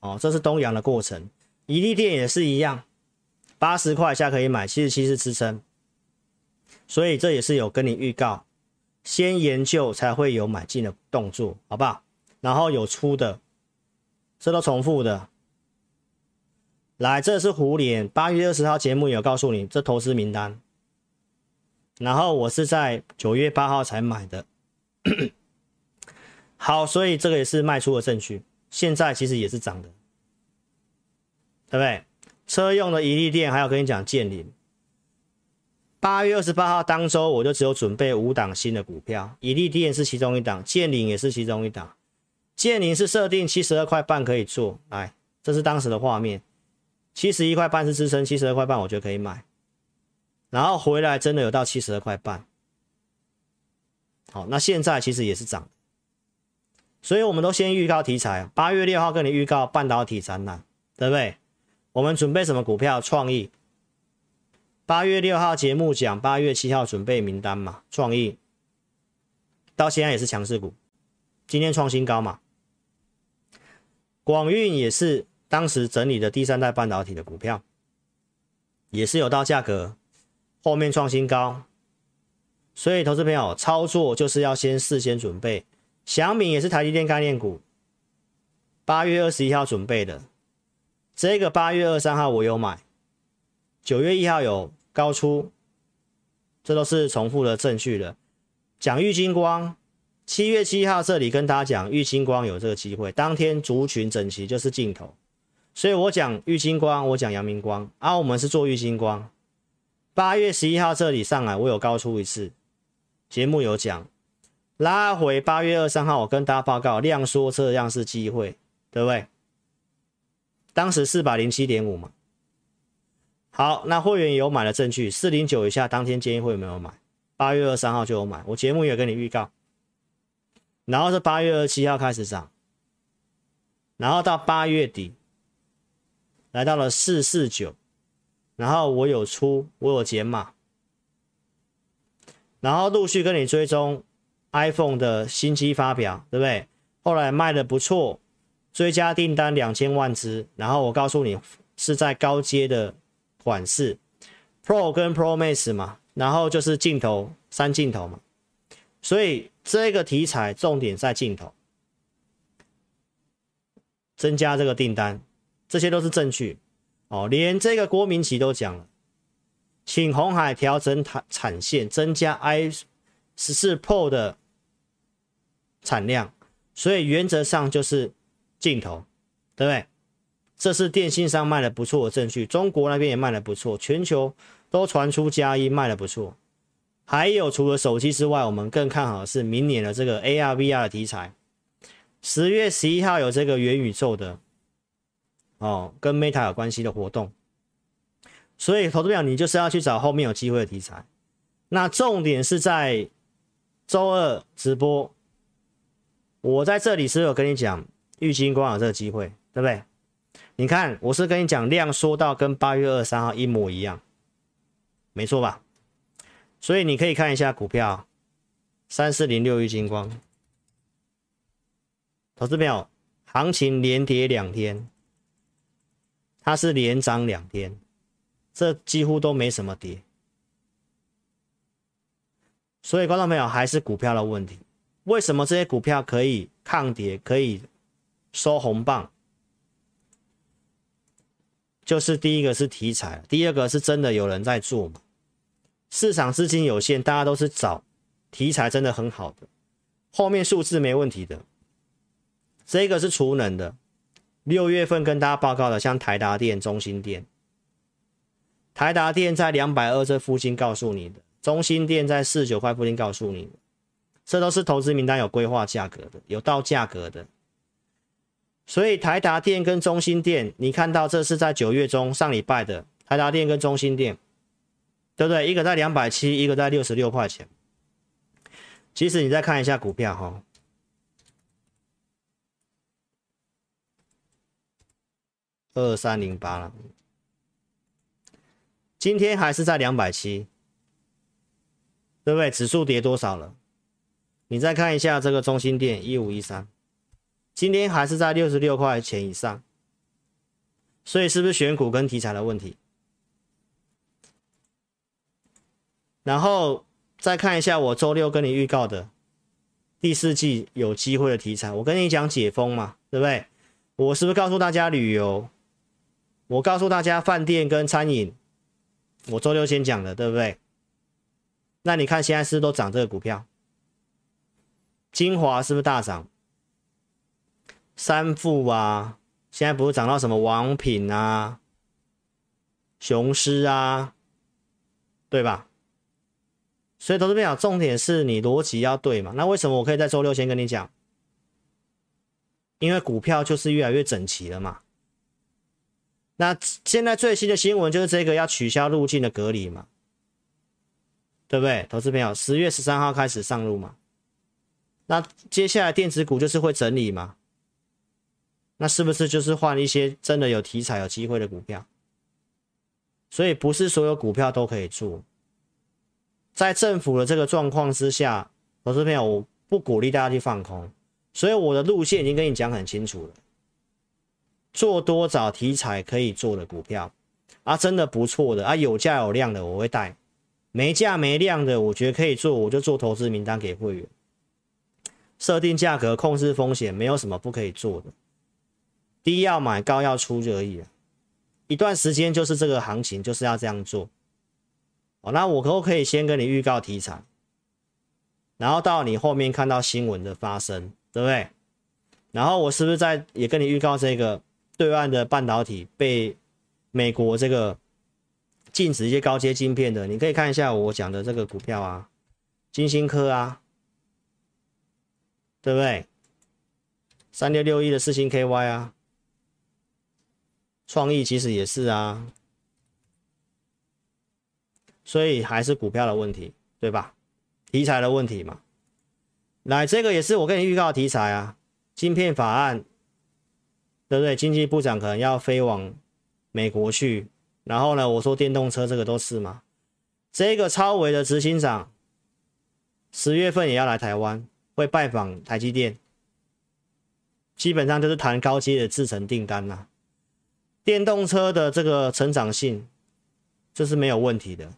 哦，这是东阳的过程。怡利电也是一样，八十块下可以买，七十七是支撑，所以这也是有跟你预告，先研究才会有买进的动作，好不好？然后有出的，这都重复的。来，这是胡连，八月二十号节目有告诉你，这投资名单。然后我是在九月八号才买的，好，所以这个也是卖出的证据。现在其实也是涨的，对不对？车用的怡利电，还有跟你讲建林。八月二十八号当周，我就只有准备五档新的股票，怡利电是其中一档，建林也是其中一档。建林是设定七十二块半可以做，来，这是当时的画面，七十一块半是支撑，七十二块半我觉得可以买。然后回来真的有到七十二块半，好，那现在其实也是涨，所以我们都先预告题材，八月六号跟你预告半导体展览，对不对？我们准备什么股票？创意，八月六号节目讲，八月七号准备名单嘛，创意到现在也是强势股，今天创新高嘛，广运也是当时整理的第三代半导体的股票，也是有到价格。后面创新高，所以投资朋友操作就是要先事先准备。小米也是台积电概念股，八月二十一号准备的，这个八月二十三号我有买，九月一号有高出，这都是重复的证据了。讲玉晶光，七月七号这里跟大家讲玉晶光有这个机会，当天族群整齐就是镜头，所以我讲玉晶光，我讲阳明光，啊，我们是做玉晶光。八月十一号这里上来，我有高出一次，节目有讲，拉回八月二三号，我跟大家报告量缩这样是机会，对不对？当时四百零七点五嘛。好，那会员有买的证据，四零九以下当天建议会有没有买，八月二三号就有买，我节目也跟你预告。然后是八月二七号开始涨，然后到八月底来到了四四九，然后我有出，我有减码，然后陆续跟你追踪 iPhone 的新机发表，对不对？后来卖的不错，追加订单两千万只，然后我告诉你是在高阶的款式，Pro 跟 Pro Max 嘛，然后就是镜头三镜头嘛，所以这个题材重点在镜头，增加这个订单，这些都是证据。哦，连这个郭明奇都讲了，请红海调整产产线，增加 i 十四 Pro 的产量，所以原则上就是镜头，对不对？这是电信商卖的不错的证据，中国那边也卖的不错，全球都传出佳音卖的不错。还有除了手机之外，我们更看好的是明年的这个 AR VR 的题材，十月十一号有这个元宇宙的。哦，跟 Meta 有关系的活动，所以投资表你就是要去找后面有机会的题材。那重点是在周二直播，我在这里是有跟你讲玉金光有这个机会，对不对？你看，我是跟你讲量缩到跟八月二十三号一模一样，没错吧？所以你可以看一下股票三四零六玉金光，投资表行情连跌两天。它是连涨两天，这几乎都没什么跌，所以观众朋友还是股票的问题。为什么这些股票可以抗跌，可以收红棒？就是第一个是题材，第二个是真的有人在做嘛。市场资金有限，大家都是找题材真的很好的，后面数字没问题的。这个是储能的。六月份跟大家报告的，像台达电、中心电，台达电在两百二这附近告诉你的，中心电在四九块附近告诉你的，这都是投资名单有规划价格的，有到价格的。所以台达电跟中心电，你看到这是在九月中上礼拜的台达电跟中心电，对不对？一个在两百七，一个在六十六块钱。其实你再看一下股票哈。二三零八了，今天还是在两百七，对不对？指数跌多少了？你再看一下这个中兴电一五一三，今天还是在六十六块钱以上，所以是不是选股跟题材的问题？然后再看一下我周六跟你预告的第四季有机会的题材，我跟你讲解封嘛，对不对？我是不是告诉大家旅游？我告诉大家，饭店跟餐饮，我周六先讲的，对不对？那你看现在是不是都涨这个股票？精华是不是大涨？三富啊，现在不是涨到什么王品啊、雄狮啊，对吧？所以投资朋友，重点是你逻辑要对嘛？那为什么我可以在周六先跟你讲？因为股票就是越来越整齐了嘛。那现在最新的新闻就是这个要取消入境的隔离嘛，对不对？投资朋友，十月十三号开始上路嘛。那接下来电子股就是会整理嘛。那是不是就是换一些真的有题材、有机会的股票？所以不是所有股票都可以做。在政府的这个状况之下，投资朋友，我不鼓励大家去放空。所以我的路线已经跟你讲很清楚了。做多找题材可以做的股票啊，真的不错的啊，有价有量的我会带，没价没量的我觉得可以做，我就做投资名单给会员，设定价格，控制风险，没有什么不可以做的，低要买，高要出就而已。一段时间就是这个行情就是要这样做。哦，那我可不可以先跟你预告题材，然后到你后面看到新闻的发生，对不对？然后我是不是在也跟你预告这个？对岸的半导体被美国这个禁止一些高阶晶片的，你可以看一下我讲的这个股票啊，晶心科啊，对不对？三六六一的四星 KY 啊，创意其实也是啊，所以还是股票的问题，对吧？题材的问题嘛。来，这个也是我跟你预告题材啊，晶片法案，对不对？经济部长可能要飞往美国去，然后呢，我说电动车这个都是嘛。这个超微的执行长十月份也要来台湾，会拜访台积电，基本上就是谈高阶的制程订单呐、啊。电动车的这个成长性，这是没有问题的。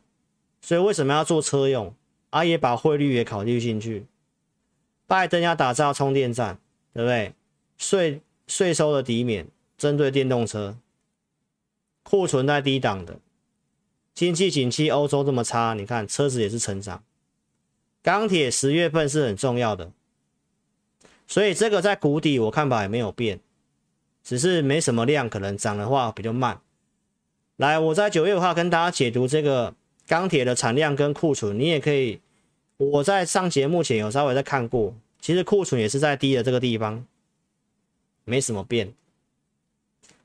所以为什么要做车用？啊，也把汇率也考虑进去。拜登要打造充电站，对不对？税税收的抵免，针对电动车，库存在低档的，经济景气欧洲这么差，你看车子也是成长。钢铁十月份是很重要的，所以这个在谷底，我看法也没有变，只是没什么量，可能涨的话比较慢。来，我在九月五号跟大家解读这个。钢铁的产量跟库存，你也可以。我在上节目前有稍微在看过，其实库存也是在低的这个地方，没什么变。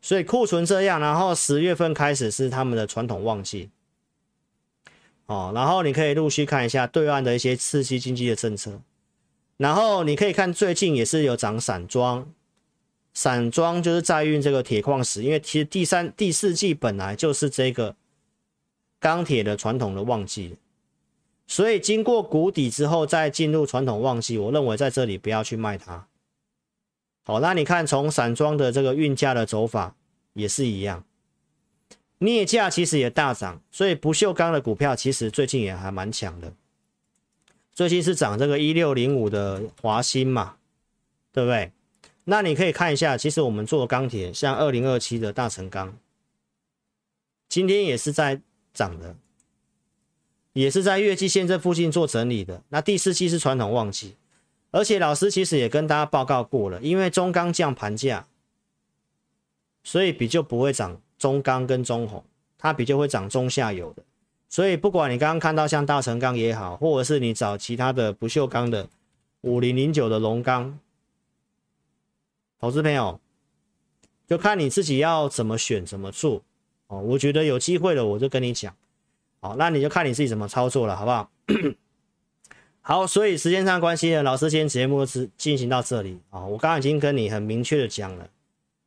所以库存这样，然后十月份开始是他们的传统旺季，哦，然后你可以陆续看一下对岸的一些刺激经济的政策，然后你可以看最近也是有涨散装，散装就是载运这个铁矿石，因为其实第三、第四季本来就是这个。钢铁的传统的旺季，所以经过谷底之后再进入传统旺季，我认为在这里不要去卖它。好，那你看从散装的这个运价的走法也是一样，镍价其实也大涨，所以不锈钢的股票其实最近也还蛮强的。最近是涨这个一六零五的华新嘛，对不对？那你可以看一下，其实我们做钢铁，像二零二七的大成钢，今天也是在。涨的，也是在月季线这附近做整理的。那第四季是传统旺季，而且老师其实也跟大家报告过了，因为中钢降盘价，所以比较不会涨中钢跟中红，它比较会涨中下游的。所以不管你刚刚看到像大成钢也好，或者是你找其他的不锈钢的五零零九的龙钢，投资朋友就看你自己要怎么选怎么做。哦，我觉得有机会了，我就跟你讲。好，那你就看你自己怎么操作了，好不好？好，所以时间上关系呢，老师今天节目是进行到这里啊。我刚刚已经跟你很明确的讲了，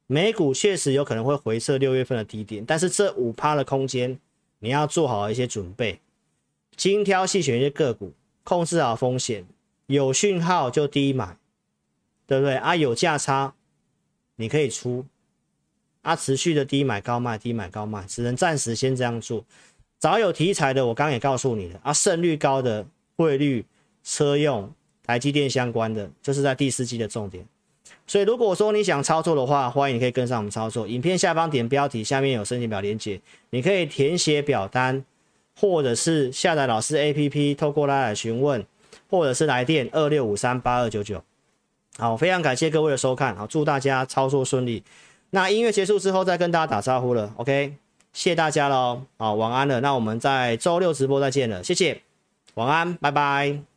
美股确实有可能会回撤六月份的低点，但是这五趴的空间你要做好一些准备，精挑细选一些个股，控制好风险，有讯号就低买，对不对啊？有价差你可以出。啊、持续的低买高卖，低买高卖，只能暂时先这样做。早有题材的，我刚刚也告诉你了啊，胜率高的汇率、车用、台积电相关的，就是在第四季的重点。所以如果说你想操作的话，欢迎你可以跟上我们操作。影片下方点标题，下面有申请表连结，你可以填写表单，或者是下载老师 APP，透过来询问，或者是来电二六五三八二九九。好，非常感谢各位的收看，好，祝大家操作顺利。那音乐结束之后再跟大家打招呼了，OK，谢谢大家喽，好，晚安了，那我们在周六直播再见了，谢谢，晚安，拜拜。